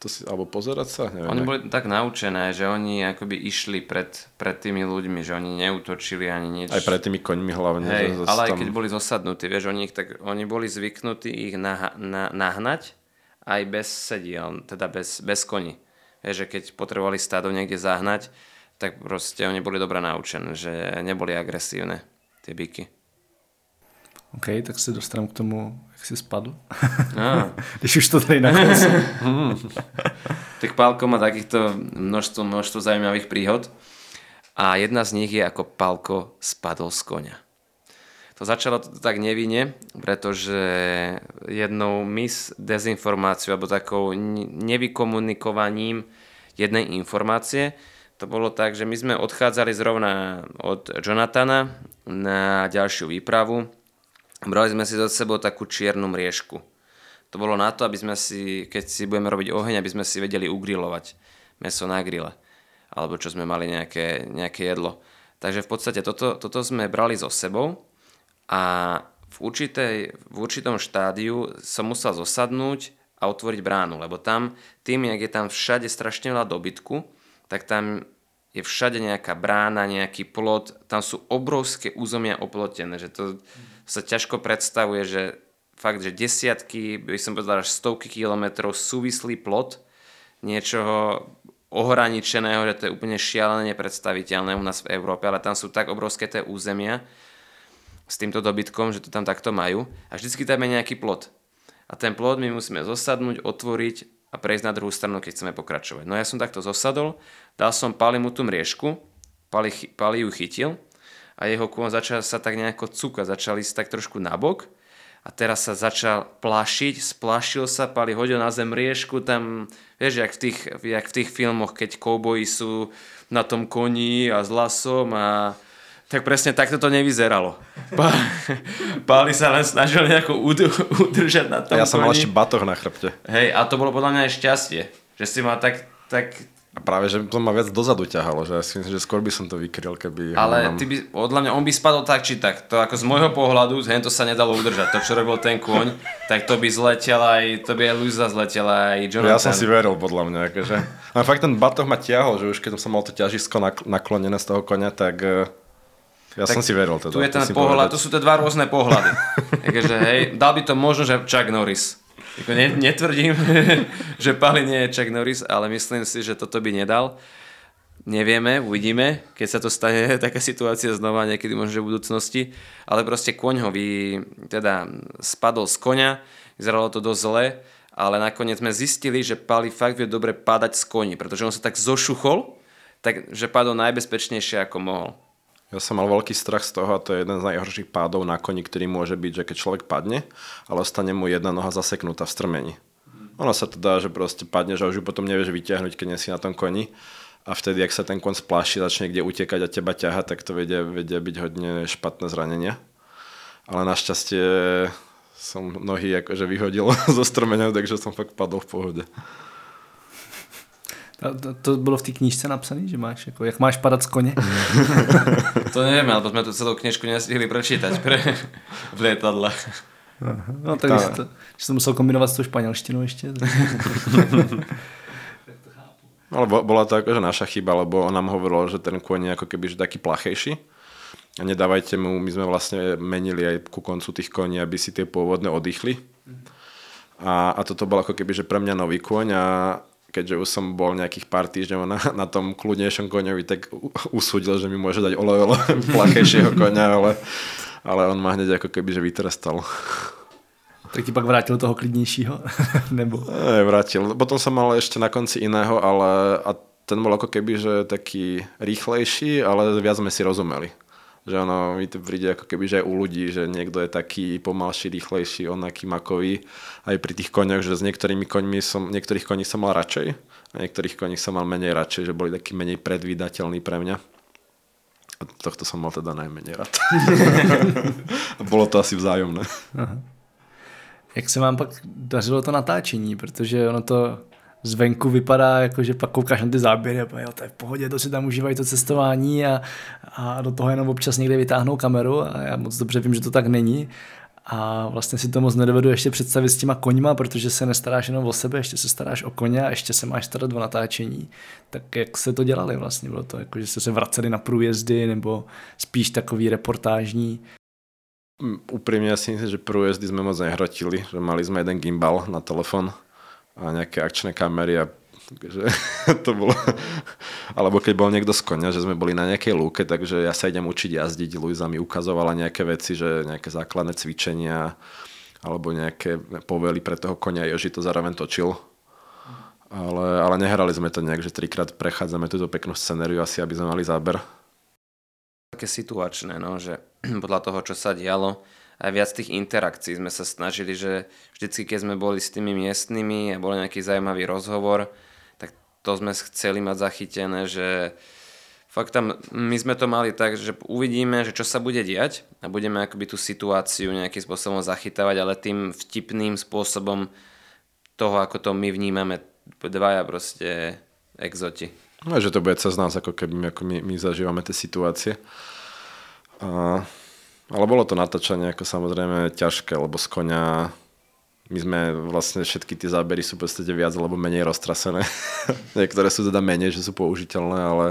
C: To si, alebo pozerať sa? Neviem,
B: oni boli tak naučené, že oni akoby išli pred, pred tými ľuďmi, že oni neutočili ani nič.
C: Aj pred tými koňmi hlavne.
B: Hej, ale aj keď boli zosadnutí, vieš, oni, ich tak, oni boli zvyknutí ich nah, na, nahnať aj bez sediel, teda bez, bez koní. Vieš, že keď potrebovali stádo niekde zahnať, tak proste oni boli dobre naučené, že neboli agresívne tie byky.
A: OK, tak se dostanu k tomu, jak si spadl. Ah. Když už to tady nakonec.
B: hmm. tak Pálko má takýchto množstvo, množstvo zaujímavých príhod a jedna z nich je ako Pálko spadol z konia. To začalo tak nevinne, pretože jednou mis dezinformáciou alebo takou nevykomunikovaním jednej informácie to bolo tak, že my sme odchádzali zrovna od Jonathana na ďalšiu výpravu. Brali sme si za sebou takú čiernu mriežku. To bolo na to, aby sme si, keď si budeme robiť oheň, aby sme si vedeli ugrilovať meso na grille. Alebo čo sme mali nejaké, nejaké jedlo. Takže v podstate toto, toto sme brali so sebou a v, určitej, v určitom štádiu som musel zosadnúť a otvoriť bránu, lebo tam, tým, jak je tam všade strašne veľa dobytku, tak tam je všade nejaká brána, nejaký plot, tam sú obrovské územia oplotené, že to sa ťažko predstavuje, že fakt, že desiatky, by som povedal, až stovky kilometrov súvislý plot niečoho ohraničeného, že to je úplne šialené nepredstaviteľné u nás v Európe, ale tam sú tak obrovské tie územia, s týmto dobytkom, že to tam takto majú a vždycky tam je nejaký plot. A ten plot my musíme zosadnúť, otvoriť a prejsť na druhú stranu, keď chceme pokračovať. No ja som takto zosadol, dal som Pali mu tú mriežku, Pali, Pali ju chytil a jeho kôň začal sa tak nejako cúkať, začal ísť tak trošku nabok a teraz sa začal plašiť, splašil sa, Pali hodil na zem riešku, tam, vieš, jak v tých, jak v tých filmoch, keď kouboji sú na tom koni a s lasom a tak presne takto to nevyzeralo. Páli sa len snažil nejako udržať na tom
C: Ja som mal ešte batoh na chrbte.
B: Hej, a to bolo podľa mňa aj šťastie, že si ma tak, tak
C: A práve, že to ma viac dozadu ťahalo, že ja si myslím, že skôr by som to vykryl, keby...
B: Ale
C: nám-
B: ty by, podľa mňa on by spadol tak či tak. To ako z môjho pohľadu, hen to sa nedalo udržať. To, čo robil ten kôň, tak to by zletel aj, to by aj Luisa zletela aj Jonathan.
C: Ja som si veril, podľa mňa. Akože. Ale fakt ten batoh ma ťahol, že už keď som mal to ťažisko nak- naklonené z toho konia, tak eh, ja
B: Tak
C: som si veril. Teda,
B: Tu je ten pohľad, to sú tie dva rôzne pohľady. Takže hej, dal by to možno, že Chuck Norris. Jako ne, netvrdím, že Pali nie je Chuck Norris, ale myslím si, že toto by nedal. Nevieme, uvidíme, keď sa to stane taká situácia znova niekedy možno že v budúcnosti, ale proste koň ho vy, teda spadol z konia, vyzeralo to dosť zle, ale nakoniec sme zistili, že Pali fakt vie dobre padať z koni, pretože on sa tak zošuchol, tak, že padol najbezpečnejšie ako mohol.
C: Ja som mal veľký strach z toho a to je jeden z najhorších pádov na koni, ktorý môže byť, že keď človek padne, ale ostane mu jedna noha zaseknutá v strmeni. Ono sa to dá, že proste padne, že už ju potom nevieš vyťahnuť, keď nie na tom koni. A vtedy, ak sa ten kon spláši, začne kde utekať a teba ťaha, tak to vedia, vedia byť hodne špatné zranenia. Ale našťastie som nohy akože vyhodil zo strmenia, takže som fakt padol v pohode.
A: To, to, to bylo v té knížce napsané, že máš, jako, jak máš padat z koně?
B: To neviem, lebo sme tu celú knižku nestihli prečítať pre v lietadle.
A: No tak,
C: Ta-
A: to, že jsem musel kombinovat s tou španělštinou ještě. tak-
C: Ale bo- bola to akože naša chyba, lebo on nám hovoril, že ten kôň je ako keby že taký plachejší. A nedávajte mu, my sme vlastne menili aj ku koncu tých koní, aby si tie pôvodné oddychli. A, a toto bol ako keby, že pre mňa nový kôň a keďže už som bol nejakých pár týždňov na, na tom kľudnejšom koňovi, tak usúdil, že mi môže dať olejolo plachejšieho koňa, ale, ale on ma hneď ako keby, že vytrestal.
A: Tak ti pak vrátil toho klidnějšího? Nebo?
C: Ne, vrátil. Potom som mal ešte na konci iného, ale a ten bol ako keby, že taký rýchlejší, ale viac sme si rozumeli. Že ono mi to príde ako keby, že aj u ľudí, že niekto je taký pomalší, rýchlejší, onaký makový. Aj pri tých koňoch, že s niektorými koňmi som, niektorých koní som mal radšej a niektorých koní som mal menej radšej, že boli takí menej predvídateľní pre mňa. A tohto som mal teda najmenej rád. a bolo to asi vzájomné.
A: Jak se vám pak dařilo to natáčení, protože ono to zvenku vypadá jako, že pak koukáš na ty záběry a jo, to je v pohodě, to si tam užívají to cestování a, a do toho jenom občas někde vytáhnou kameru a já moc dobře vím, že to tak není. A vlastně si to moc nedovedu ještě představit s těma koňma, protože se nestaráš jenom o sebe, ještě se staráš o koně a ještě se máš starat o natáčení. Tak jak se to dělali vlastně? Bylo to jako, že jste se vraceli na průjezdy nebo spíš takový reportážní?
C: Mm, Úprimne si myslím, že prújezdy sme moc nehrotili, že mali sme jeden gimbal na telefon a nejaké akčné kamery a že to bolo... Alebo keď bol niekto z konia, že sme boli na nejakej lúke, takže ja sa idem učiť jazdiť, Luisa mi ukazovala nejaké veci, že nejaké základné cvičenia alebo nejaké povely pre toho konia, Joži to zároveň točil. Ale, ale nehrali sme to nejak, že trikrát prechádzame túto peknú scenériu asi, aby sme mali záber.
B: také situačné, no, že podľa toho, čo sa dialo, aj viac tých interakcií sme sa snažili, že vždycky, keď sme boli s tými miestnymi a bol nejaký zaujímavý rozhovor, tak to sme chceli mať zachytené, že fakt tam, my sme to mali tak, že uvidíme, že čo sa bude diať a budeme akoby tú situáciu nejakým spôsobom zachytávať, ale tým vtipným spôsobom toho, ako to my vnímame dvaja proste exoti.
C: No, že to bude cez nás, ako keby my, ako my, my zažívame tie situácie. A, ale bolo to natáčanie ako samozrejme ťažké, lebo z konia my sme vlastne všetky tie zábery sú v podstate viac alebo menej roztrasené. Niektoré sú teda menej, že sú použiteľné, ale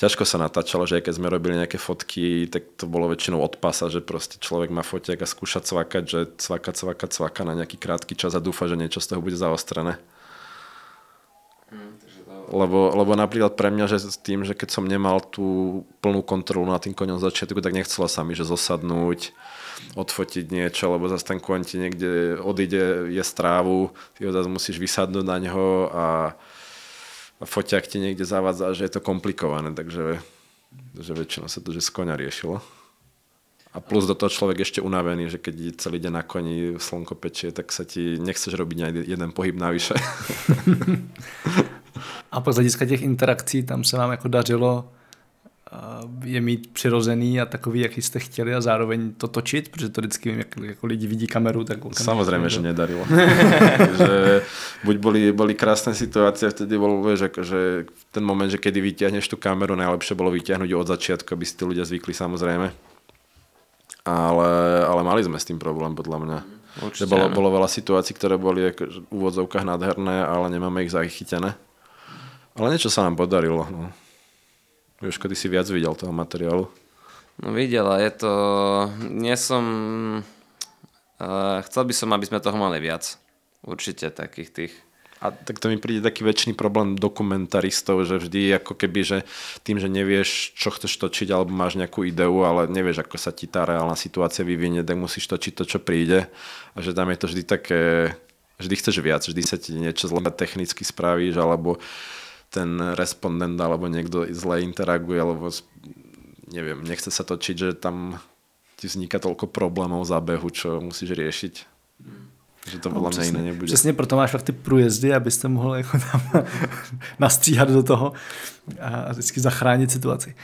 C: ťažko sa natáčalo, že aj keď sme robili nejaké fotky, tak to bolo väčšinou od pasa, že proste človek má fotiak a skúša cvakať, že cvaka, cvaka, cvaka na nejaký krátky čas a dúfa, že niečo z toho bude zaostrené. Lebo, lebo napríklad pre mňa, že s tým, že keď som nemal tú plnú kontrolu na tým koňom začiatku, tak nechcela sa mi, že zosadnúť, odfotiť niečo, lebo zase ten koň ti niekde odíde, je strávu, ty ho zase musíš vysadnúť na ňo a, a foťák ti niekde zavádza, že je to komplikované, takže že väčšinou sa to že z koňa riešilo. A plus do toho človek ešte unavený, že keď celý deň na koni slnko pečie, tak sa ti nechceš robiť aj jeden pohyb navyše.
A: A pak z hlediska těch interakcí tam se vám jako dařilo je mít přirozený a takový, jaký jste chtěli a zároveň to točit, protože to vždycky vím, jak jako lidi vidí kameru, tak...
C: Samozrejme, že nedarilo. že buď boli, boli krásne situácie, vtedy bol, vieš, že ten moment, že kedy vyťahneš tú kameru, najlepšie bolo vyťahnuť od začiatku, aby si tí ľudia zvykli samozrejme. Ale, ale mali sme s tým problém, podľa mňa. Určite, bolo, bolo veľa situácií, ktoré boli v úvodzovkách nádherné, ale nemáme ich zachytené. Ale niečo sa nám podarilo. No. Jožko, ty si viac videl toho materiálu.
B: No videl a je to... Nie som... Uh, chcel by som, aby sme toho mali viac. Určite takých tých.
C: A tak to mi príde taký väčší problém dokumentaristov, že vždy ako keby, že tým, že nevieš, čo chceš točiť, alebo máš nejakú ideu, ale nevieš, ako sa ti tá reálna situácia vyvinie, tak musíš točiť to, čo príde. A že tam je to vždy také, vždy chceš viac, vždy sa ti niečo zle technicky spravíš, alebo ten respondent alebo niekto zle interaguje, alebo neviem, nechce sa točiť, že tam ti vzniká toľko problémov zábehu, čo musíš riešiť. Že to podľa no, mňa iné nebude.
A: Přesně proto máš fakt ty průjezdy, abyste mohli jako tam nastříhat do toho a vždycky zachránit situaci.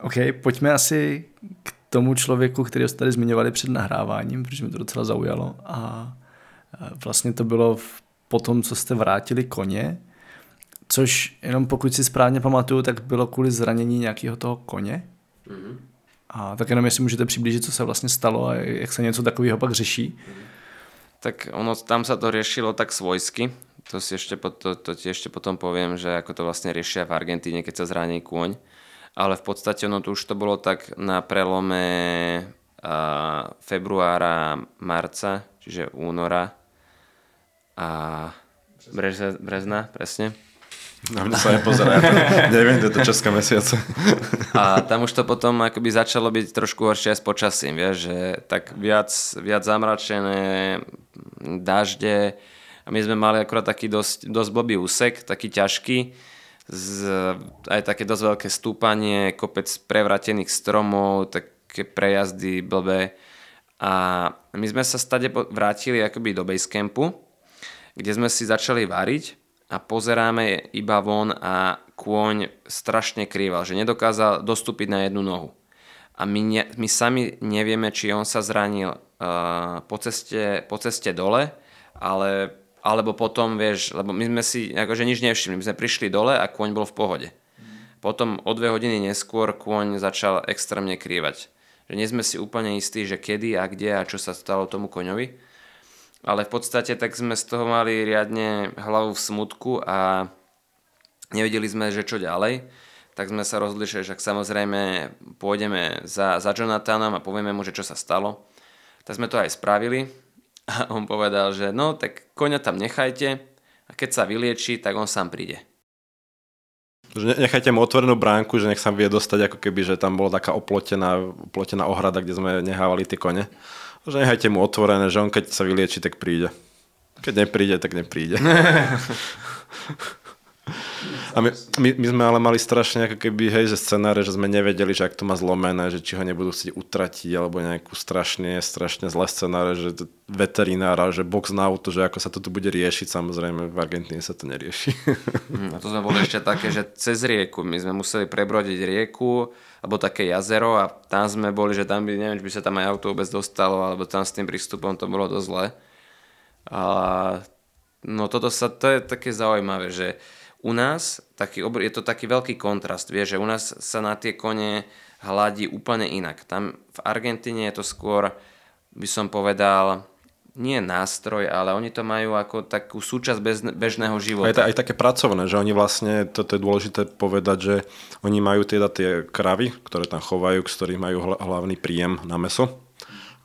A: OK, pojďme asi k tomu člověku, který jste tady zmiňovali před nahráváním, protože mi to docela zaujalo. A vlastně to bylo po tom, co jste vrátili koně, Což jenom pokud si správně pamatuju, tak bylo kvůli zranění nějakého toho koně. Mm-hmm. A tak jenom jestli můžete přiblížit, co se vlastně stalo a jak se něco takového pak řeší. Mm-hmm.
B: Tak ono, tam sa to riešilo tak svojsky. To, si ešte, to, to ti ešte potom poviem, že ako to vlastne riešia v Argentíne, keď sa zraní kôň. Ale v podstate ono to už to bolo tak na prelome a, februára, marca, čiže února a brezna, presne
C: na mňa sa nepozerá. Neviem, to je to Česká mesiaca.
B: A tam už to potom akoby začalo byť trošku horšie s počasím, vieš, že tak viac, viac zamračené, dažde. A my sme mali akurát taký dosť, dosť blbý úsek, taký ťažký, z, aj také dosť veľké stúpanie, kopec prevratených stromov, také prejazdy blbé. A my sme sa stade vrátili akoby do basecampu, kde sme si začali variť a pozeráme iba von a kôň strašne krýval, že nedokázal dostúpiť na jednu nohu. A my, ne, my sami nevieme, či on sa zranil uh, po, ceste, po ceste dole, ale, alebo potom, vieš, lebo my sme si akože nič nevšimli. My sme prišli dole a kôň bol v pohode. Potom o dve hodiny neskôr kôň začal extrémne krývať. Že nie sme si úplne istí, že kedy a kde a čo sa stalo tomu koňovi ale v podstate tak sme z toho mali riadne hlavu v smutku a nevedeli sme, že čo ďalej. Tak sme sa rozhodli, že však samozrejme pôjdeme za, za Jonathanom a povieme mu, že čo sa stalo. Tak sme to aj spravili a on povedal, že no tak koňa tam nechajte a keď sa vylieči, tak on sám príde.
C: Nechajte mu otvorenú bránku, že nech sa vie dostať ako keby, že tam bola taká oplotená, oplotená ohrada, kde sme nehávali tie kone že nechajte mu otvorené, že on keď sa vylieči, tak príde. Keď nepríde, tak nepríde. A my, my, my sme ale mali strašne ako keby, hej, že scenáre, že sme nevedeli, že ak to má zlomené, že či ho nebudú chcieť utratiť, alebo nejakú strašne, strašne zlé scenáre, že veterinára, že box na auto, že ako sa to tu bude riešiť, samozrejme v Argentíne sa to nerieši.
B: Hm, a to sme boli ešte také, že cez rieku, my sme museli prebrodiť rieku, alebo také jazero a tam sme boli, že tam by, neviem, či by sa tam aj auto vôbec dostalo, alebo tam s tým prístupom to bolo dosť zle. A no toto sa, to je také zaujímavé, že u nás taký, je to taký veľký kontrast, vie, že u nás sa na tie kone hladí úplne inak. Tam v Argentíne je to skôr, by som povedal, nie nástroj, ale oni to majú ako takú súčasť bez, bežného života.
C: Aj, aj také pracovné, že oni vlastne, toto je dôležité povedať, že oni majú teda tie kravy, ktoré tam chovajú, z ktorých majú hlavný príjem na meso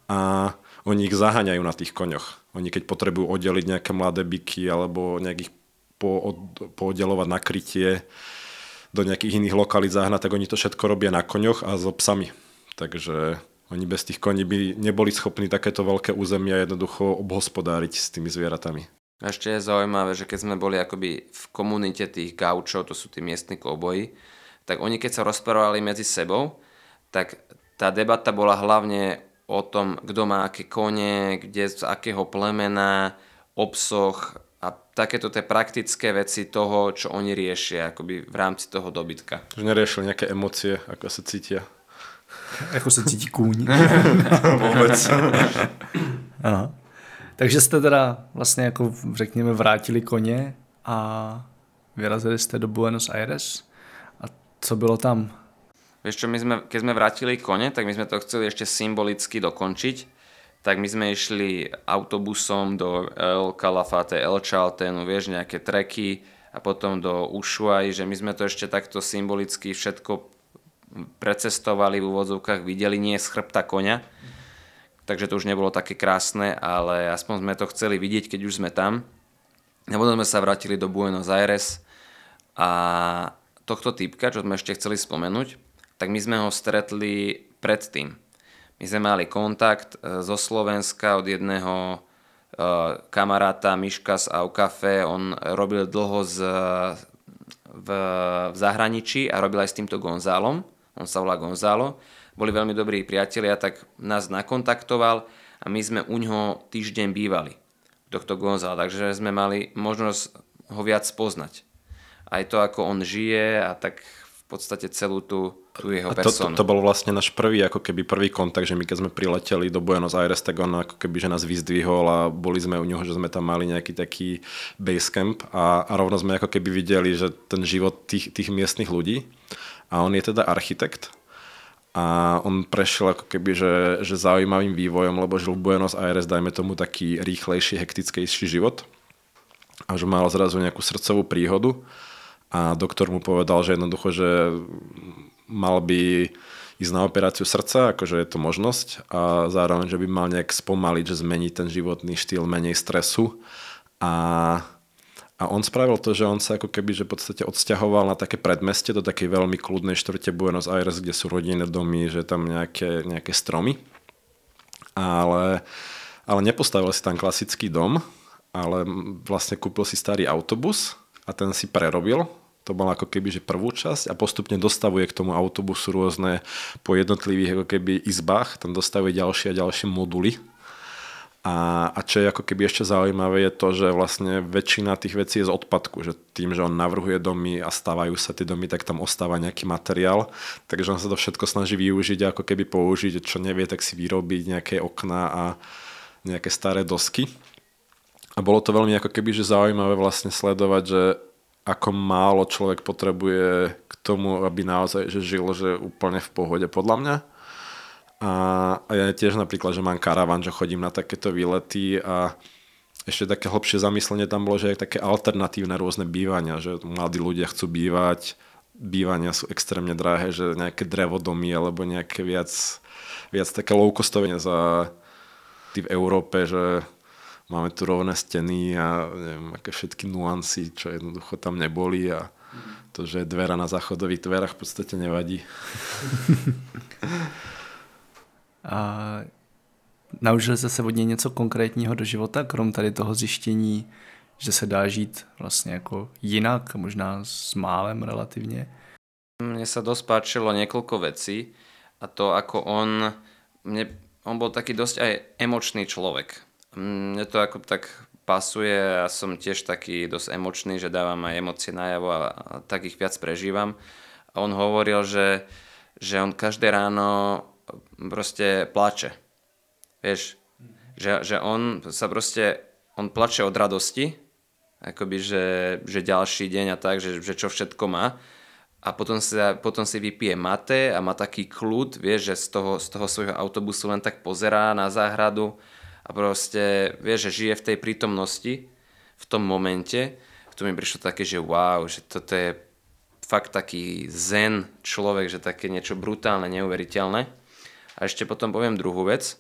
C: a oni ich zaháňajú na tých koňoch. Oni keď potrebujú oddeliť nejaké mladé byky alebo nejakých pooddelovať na krytie do nejakých iných lokalít zahnať, tak oni to všetko robia na koňoch a so psami. Takže oni bez tých koní by neboli schopní takéto veľké územia jednoducho obhospodáriť s tými zvieratami.
B: Ešte je zaujímavé, že keď sme boli akoby v komunite tých gaučov, to sú tí miestni kouboji, tak oni keď sa rozprávali medzi sebou, tak tá debata bola hlavne o tom, kto má aké kone, kde z akého plemena, obsoch takéto tie praktické veci toho, čo oni riešia akoby v rámci toho dobytka.
C: Že neriešili nejaké emócie, ako sa cítia.
A: Ako se cítí kůň.
C: Vůbec.
A: Aha. Takže jste teda vlastně jako řekněme vrátili koně a vyrazili jste do Buenos Aires. A co bylo tam?
B: Vieš čo, my sme, keď sme vrátili kone, tak my sme to chceli ešte symbolicky dokončiť. Tak my sme išli autobusom do El Calafate, El Chaltenu, vieš, nejaké treky a potom do Ushuai, že my sme to ešte takto symbolicky všetko precestovali v úvodzovkách, videli nie z chrbta konia. Takže to už nebolo také krásne, ale aspoň sme to chceli vidieť, keď už sme tam. A potom sme sa vrátili do Buenos Aires a tohto typka, čo sme ešte chceli spomenúť, tak my sme ho stretli predtým. My sme mali kontakt e, zo Slovenska od jedného e, kamaráta Miška z Aukafe, on robil dlho z, v, v zahraničí a robil aj s týmto Gonzálom, on sa volá Gonzalo, boli veľmi dobrí priatelia, tak nás nakontaktoval a my sme u ňoho týždeň bývali, tohto Gonzala, takže sme mali možnosť ho viac poznať. Aj to, ako on žije a tak podstate celú tú, tú jeho
C: A to, to,
B: personu.
C: to bol vlastne náš prvý, ako keby prvý kontakt, že my keď sme prileteli do Buenos Aires, tak on ako keby, že nás vyzdvihol a boli sme u neho, že sme tam mali nejaký taký basecamp a, a rovno sme ako keby videli, že ten život tých, tých miestnych ľudí. A on je teda architekt a on prešiel ako keby, že, že zaujímavým vývojom, lebo žil v Buenos Aires, dajme tomu taký rýchlejší, hektickejší život. A že mal zrazu nejakú srdcovú príhodu a doktor mu povedal, že jednoducho, že mal by ísť na operáciu srdca, akože je to možnosť a zároveň, že by mal nejak spomaliť, že zmení ten životný štýl, menej stresu a, a on spravil to, že on sa ako keby, že v podstate odsťahoval na také predmeste do takej veľmi kľudnej štvrte Buenos Aires, kde sú rodinné domy, že tam nejaké, nejaké stromy. Ale, ale nepostavil si tam klasický dom, ale vlastne kúpil si starý autobus a ten si prerobil. To mal ako keby že prvú časť a postupne dostavuje k tomu autobusu rôzne po jednotlivých ako keby izbách, tam dostavuje ďalšie a ďalšie moduly. A, a čo je ako keby ešte zaujímavé je to, že vlastne väčšina tých vecí je z odpadku, že tým, že on navrhuje domy a stávajú sa tie domy, tak tam ostáva nejaký materiál, takže on sa to všetko snaží využiť a ako keby použiť, čo nevie, tak si vyrobiť nejaké okná a nejaké staré dosky. A bolo to veľmi ako keby, že zaujímavé vlastne sledovať, že ako málo človek potrebuje k tomu, aby naozaj že žil že úplne v pohode podľa mňa. A, ja tiež napríklad, že mám karavan, že chodím na takéto výlety a ešte také hlbšie zamyslenie tam bolo, že aj také alternatívne rôzne bývania, že mladí ľudia chcú bývať, bývania sú extrémne drahé, že nejaké drevodomy alebo nejaké viac, viac také low-costové za v Európe, že máme tu rovné steny a neviem, aké všetky nuancy, čo jednoducho tam neboli a to, že je dvera na záchodových dverách v podstate nevadí.
A: A naučili jste se od něj něco konkrétního do života, krom tady toho zjištění, že se dá žít vlastně jako jinak, možná s málem relativně?
B: Mne sa dosť páčilo niekoľko vecí a to ako on, mne, on bol taký dosť aj emočný človek. Mne to ako tak pasuje a som tiež taký dosť emočný, že dávam aj emócie najavo a, tak ich viac prežívam. A on hovoril, že, že on každé ráno proste plače. Vieš, že, že on sa proste, on plače od radosti, akoby, že, že ďalší deň a tak, že, že čo všetko má a potom, sa, potom si vypije mate a má taký kľud, vieš, že z toho, z toho svojho autobusu len tak pozerá na záhradu a proste, vieš, že žije v tej prítomnosti v tom momente. To mi prišlo také, že wow, že toto je fakt taký zen človek, že také niečo brutálne, neuveriteľné. A ešte potom poviem druhú vec.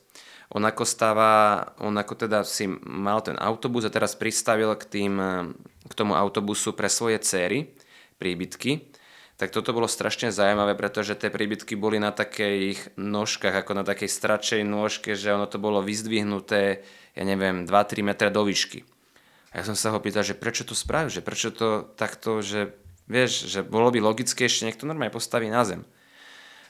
B: On ako stáva, on ako teda si mal ten autobus a teraz pristavil k, tým, k tomu autobusu pre svoje céry príbytky tak toto bolo strašne zaujímavé, pretože tie príbytky boli na takých nožkách, ako na takej stračej nôžke, že ono to bolo vyzdvihnuté, ja neviem, 2-3 metre do výšky. A ja som sa ho pýtal, že prečo to spravil, že prečo to takto, že vieš, že bolo by logické ešte niekto normálne postaví na zem.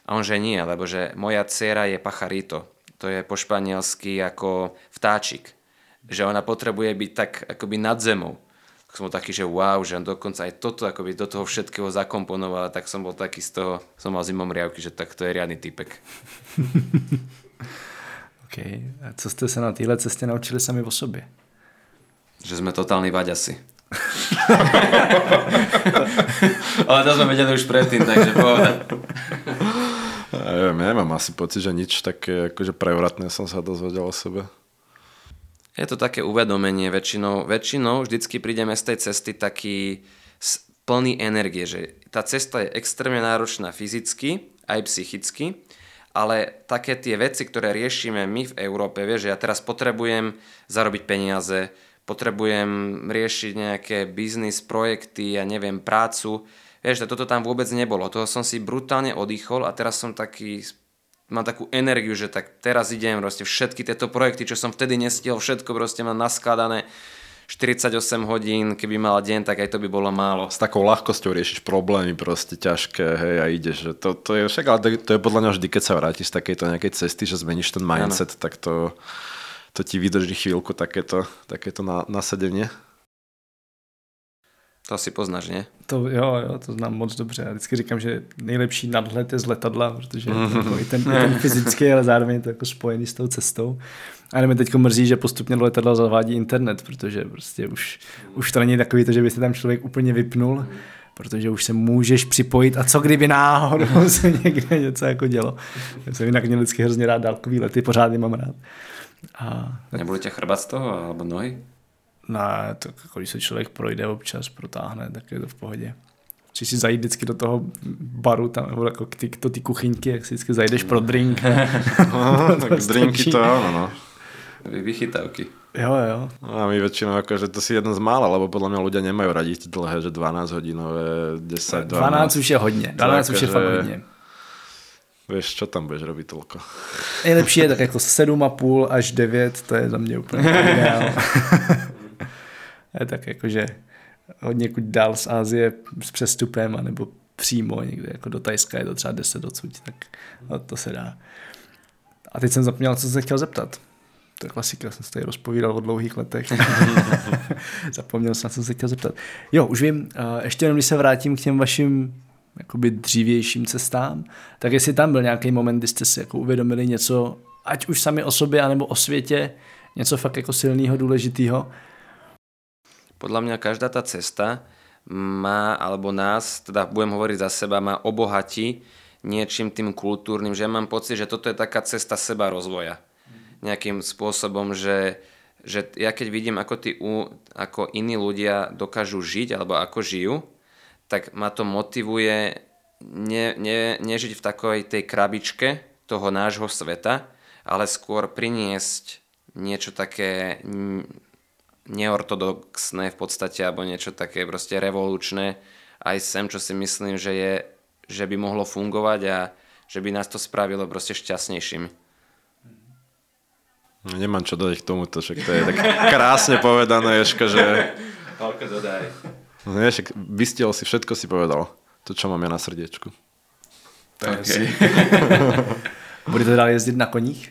B: A on že nie, lebo že moja dcera je pacharito. To je po španielsky ako vtáčik. Že ona potrebuje byť tak akoby nad zemou. Som bol taký, že wow, že on dokonca aj toto akoby do toho všetkého zakomponoval, tak som bol taký z toho, som mal zimom riavky, že tak to je riadny typek.
A: OK. A co jste se na téhle cestě naučili sami o sobě?
B: Že sme totálni vaďasi. Ale to sme vedeli už predtým, takže pohoda.
C: Ja neviem, ja mám asi pocit, že nič také akože prevratné som sa dozvedel o sebe.
B: Je to také uvedomenie väčšinou. Väčšinou vždycky prídeme z tej cesty taký plný energie, že tá cesta je extrémne náročná fyzicky aj psychicky, ale také tie veci, ktoré riešime my v Európe, vieš, že ja teraz potrebujem zarobiť peniaze, potrebujem riešiť nejaké biznis, projekty, ja neviem, prácu, vieš, toto tam vôbec nebolo. Toho som si brutálne oddychol a teraz som taký mám takú energiu, že tak teraz idem proste všetky tieto projekty, čo som vtedy nestihol, všetko proste mám naskladané 48 hodín, keby mal deň, tak aj to by bolo málo.
C: S takou ľahkosťou riešiš problémy proste ťažké, hej, a ideš. Že to, to je však, ale to, to je podľa mňa vždy, keď sa vrátiš z takejto nejakej cesty, že zmeníš ten mindset, ano. tak to, to ti vydrží chvíľku takéto, takéto nasadenie.
B: To asi poznáš, ne?
A: To jo, jo, to znám moc dobře. Já vždycky říkám, že nejlepší nadhled je z letadla, protože mm-hmm. jako i, ten, i ten fyzický, ale zároveň je to jako spojený s tou cestou. A mi teď mrzí, že postupně do letadla zavádí internet, protože prostě už, už to není takový to, že by se tam člověk úplně vypnul, protože už se můžeš připojit a co kdyby náhodou se někde něco jako dělo. Já jsem jinak měl vždycky hrozně rád dálkový lety, pořád je mám rád.
B: A. Nebude tě chrbat z toho, alebo nohy?
A: Ne, tak jako když se člověk projde občas, protáhne, tak je to v pohodě. Či si zajít vždycky do toho baru, tam, nebo jako ty, to ty kuchyňky, jak si vždycky zajdeš pro drink.
C: no, tak drinky to áno, no.
B: Vychytávky.
A: Jo, jo.
C: No a my väčšinou akože to si jeden z mála, lebo podľa mňa ľudia nemajú radi dlhé, že 12 hodinové, 10, 12.
A: 12 už je hodně, 12 už je fakt hodně.
C: Vieš, čo tam budeš robiť toľko?
A: Nejlepší je tak jako 7,5 až 9, to je za mě úplně ideál. je tak jakože hodně kuď dál z Ázie s přestupem, anebo přímo někde jako do Tajska je to třeba 10 docud, tak no, to se dá. A teď jsem zapomněl, co jsem se chtěl zeptat. To je klasika, jsem se tady rozpovídal o dlouhých letech. Zapomněl jsem, co jsem se chtěl zeptat. Jo, už vím, ještě jenom když se vrátím k těm vašim jakoby dřívějším cestám, tak jestli tam byl nějaký moment, kdy jste si jako uvědomili něco, ať už sami o sobě, anebo o světě, něco fakt jako silného, důležitého,
B: podľa mňa každá tá cesta má, alebo nás, teda budem hovoriť za seba, má obohati niečím tým kultúrnym, že ja mám pocit, že toto je taká cesta seba rozvoja. Nejakým spôsobom, že, že ja keď vidím, ako, tí, ako iní ľudia dokážu žiť, alebo ako žijú, tak ma to motivuje ne, ne, nežiť v takej tej krabičke toho nášho sveta, ale skôr priniesť niečo také neortodoxné v podstate, alebo niečo také proste revolučné aj sem, čo si myslím, že, je, že by mohlo fungovať a že by nás to spravilo proste šťastnejšími.
C: Nemám čo dodať k tomuto, však to je tak krásne povedané, Ješka, že...
B: Toľko dodaj.
C: No nie, však vystiel si, všetko si povedal. To, čo mám ja na srdiečku.
A: Tak okay. Budete dál jezdit na koních?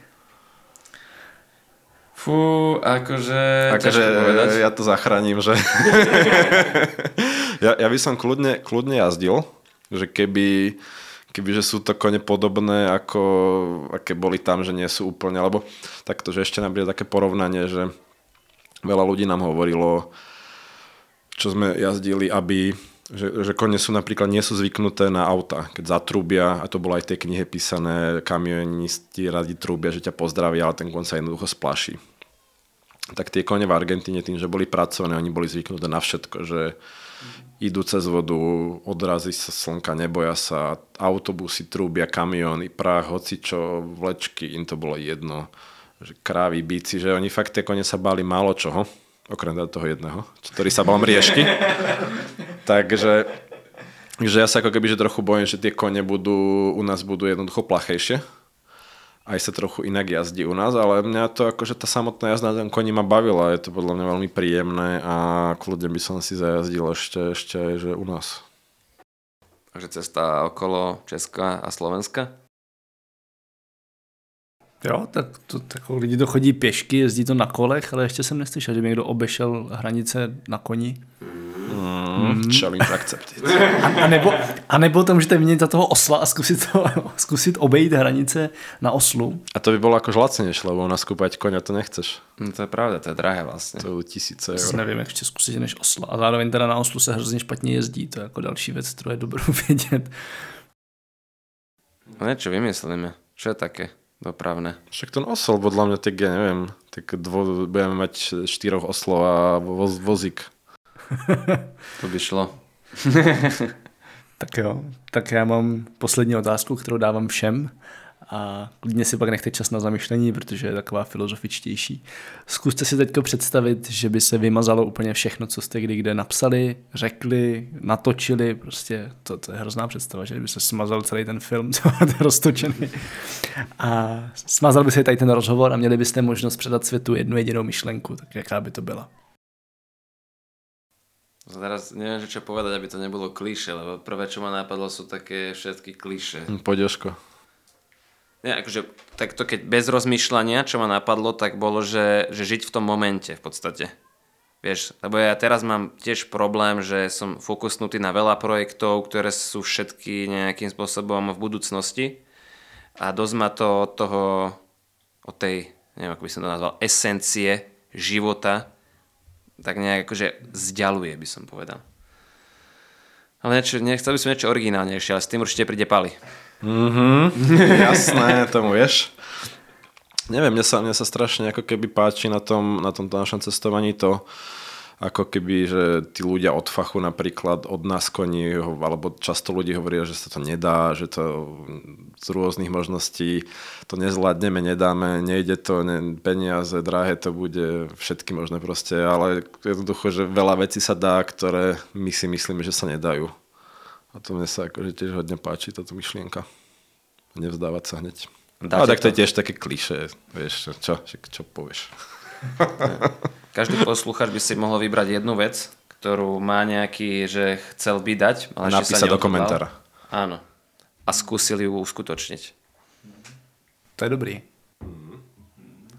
B: Fú, akože...
C: Akože ja to zachránim, že... ja, ja by som kľudne, kľudne jazdil, že keby, keby že sú to kone podobné, ako aké boli tam, že nie sú úplne, alebo takto, že ešte nám bude také porovnanie, že veľa ľudí nám hovorilo, čo sme jazdili, aby že, že kone sú napríklad nie sú zvyknuté na auta, keď zatrúbia, a to bolo aj v tej knihe písané, kamionisti radi trúbia, že ťa pozdravia, ale ten kon sa jednoducho splaší tak tie kone v Argentíne tým, že boli pracovné, oni boli zvyknuté na všetko, že idú cez vodu, odrazí sa slnka, neboja sa, autobusy, trúbia, kamiony, prach, hocičo, vlečky, im to bolo jedno, že krávy, bíci, že oni fakt tie kone sa báli málo čoho, okrem toho jedného, ktorý sa bal mriežky. Takže že ja sa ako keby že trochu bojím, že tie kone budú, u nás budú jednoducho plachejšie, aj sa trochu inak jazdí u nás, ale mňa to akože tá samotná jazda na tom koni ma bavila, je to podľa mňa veľmi príjemné a kľudne by som si zajazdil ešte, ešte aj, že u nás.
B: Takže cesta okolo Česka a Slovenska?
A: Jo, tak, to, tak lidi to chodí pěšky, jezdí to na kolech, ale ještě jsem neslyšel, že by někdo obešel hranice na koni. Hmm.
C: Mm, challenge accepted.
A: A, a, nebo, a nebo to můžete vyměnit za toho osla a zkusit, to, zkusit obejít hranice na oslu.
C: A to by bolo akož lacnejšie, lebo naskúpať konia to nechceš.
B: No to je pravda, to je drahé vlastně.
C: To je tisíce eur.
A: nevím, jak ještě zkusit než osla. A zároveň teda na oslu se hrozně špatně jezdí, to je jako další věc, kterou je dobrou vědět.
B: No niečo vymyslíme. Čo je také dopravné?
C: Však ten osol, podľa mňa, tak ja neviem, tak dvo, budeme mať štyroch oslov a voz, vozík.
B: To by šlo.
A: Tak jo, tak já mám poslední otázku, kterou dávám všem a klidně si pak nechte čas na zamyšlení, protože je taková filozofičtější. Zkuste si teďko představit, že by se vymazalo úplně všechno, co jste kdy kde napsali, řekli, natočili, prostě to, to je hrozná představa, že by se smazal celý ten film, co máte roztočený. A smazal by se tady ten rozhovor a měli byste možnost předat světu jednu jedinou myšlenku, tak jaká by to byla?
B: Teraz neviem, čo povedať, aby to nebolo kliše, lebo prvé, čo ma napadlo, sú také všetky kliše.
C: Hm, Poď Jožko.
B: Nie, akože takto keď bez rozmýšľania, čo ma napadlo, tak bolo, že, že žiť v tom momente v podstate. Vieš, lebo ja teraz mám tiež problém, že som fokusnutý na veľa projektov, ktoré sú všetky nejakým spôsobom v budúcnosti a dosť ma to od toho, od tej, neviem ako by som to nazval, esencie života tak nejak akože zďaluje, by som povedal. Ale niečo, nechcel by som niečo originálnejšie, ale s tým určite príde Pali.
C: Jasné, tomu vieš. Neviem, mne sa, mne sa strašne ako keby páči na tom, na tomto našom cestovaní to, ako keby, že tí ľudia od fachu napríklad od nás koní, alebo často ľudí hovoria, že sa to nedá, že to z rôznych možností to nezvládneme, nedáme, nejde to, ne, peniaze, drahé to bude, všetky možné proste, ale jednoducho, že veľa vecí sa dá, ktoré my si myslíme, že sa nedajú. A to mne sa akože tiež hodne páči, táto myšlienka. Nevzdávať sa hneď.
B: Dáte
C: Ale tak to
B: to?
C: je tiež také kliše, vieš, čo, čo, čo povieš.
B: Každý posluchač by si mohol vybrať jednu vec, ktorú má nejaký, že chcel by dať, ale ešte sa
C: Napísať do komentára.
B: Áno. A skúsili ju uskutočniť.
A: To je dobrý.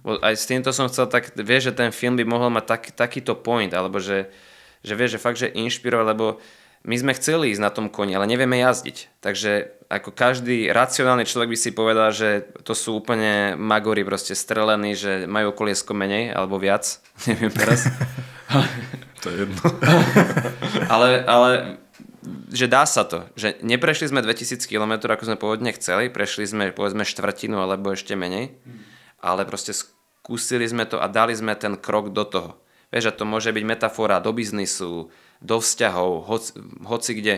B: Aj s týmto som chcel tak, vieš, že ten film by mohol mať tak, takýto point, alebo že, že vieš, že fakt, že inšpirovať, lebo my sme chceli ísť na tom koni, ale nevieme jazdiť. Takže ako každý racionálny človek by si povedal, že to sú úplne magory proste strelení, že majú koliesko menej alebo viac. Neviem teraz.
C: To je jedno.
B: ale, ale že dá sa to. Že neprešli sme 2000 km, ako sme pôvodne chceli, prešli sme povedzme štvrtinu alebo ešte menej, ale proste skúsili sme to a dali sme ten krok do toho. Vieš, a to môže byť metafora do biznisu, do vzťahov, hoci, hoci kde.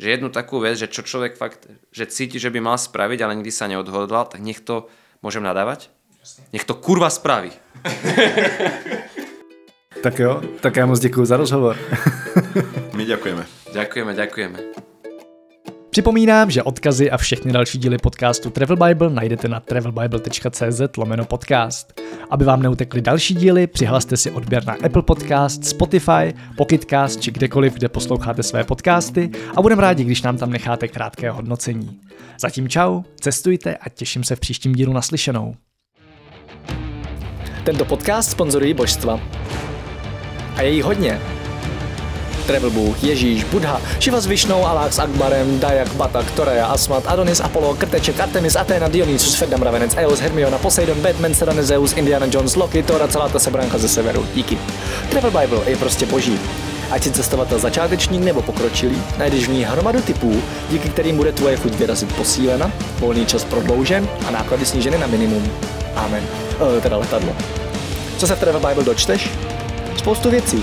B: Že jednu takú vec, že čo človek fakt, že cíti, že by mal spraviť, ale nikdy sa neodhodlal, tak nech to, môžem nadávať? Nech to kurva spraví.
A: Tak jo, tak já moc děkuji za rozhovor.
C: My ďakujeme.
B: Ďakujeme, ďakujeme.
A: Připomínám, že odkazy a všechny další díly podcastu Travel Bible najdete na travelbible.cz lomeno podcast. Aby vám neutekly další díly, přihlaste si odběr na Apple Podcast, Spotify, Pocketcast či kdekoliv, kde posloucháte své podcasty a budeme rádi, když nám tam necháte krátké hodnocení. Zatím čau, cestujte a těším se v příštím dílu naslyšenou. Tento podcast sponzorují božstva. A je jich hodně. Travel Bůh, Ježíš, Buddha, Šiva s Višnou, Alák s Akbarem, Dajak, Batak, Torea, Asmat, Adonis, Apollo, Krteček, Artemis, Athena, Dionysus, Ferdam, Ravenec, Eos, Hermiona, Poseidon, Batman, Serena, Zeus, Indiana Jones, Loki, Thor a celá ta sebranka ze severu. Díky. Travel Bible je prostě boží. Ať si cestovatel začátečník nebo pokročilý, najdeš v ní hromadu typů, díky kterým bude tvoje chuť vyrazit posílena, volný čas prodloužen a náklady sníženy na minimum. Amen. E, teda letadlo. Co se v Travel Bible dočteš? Spoustu věcí.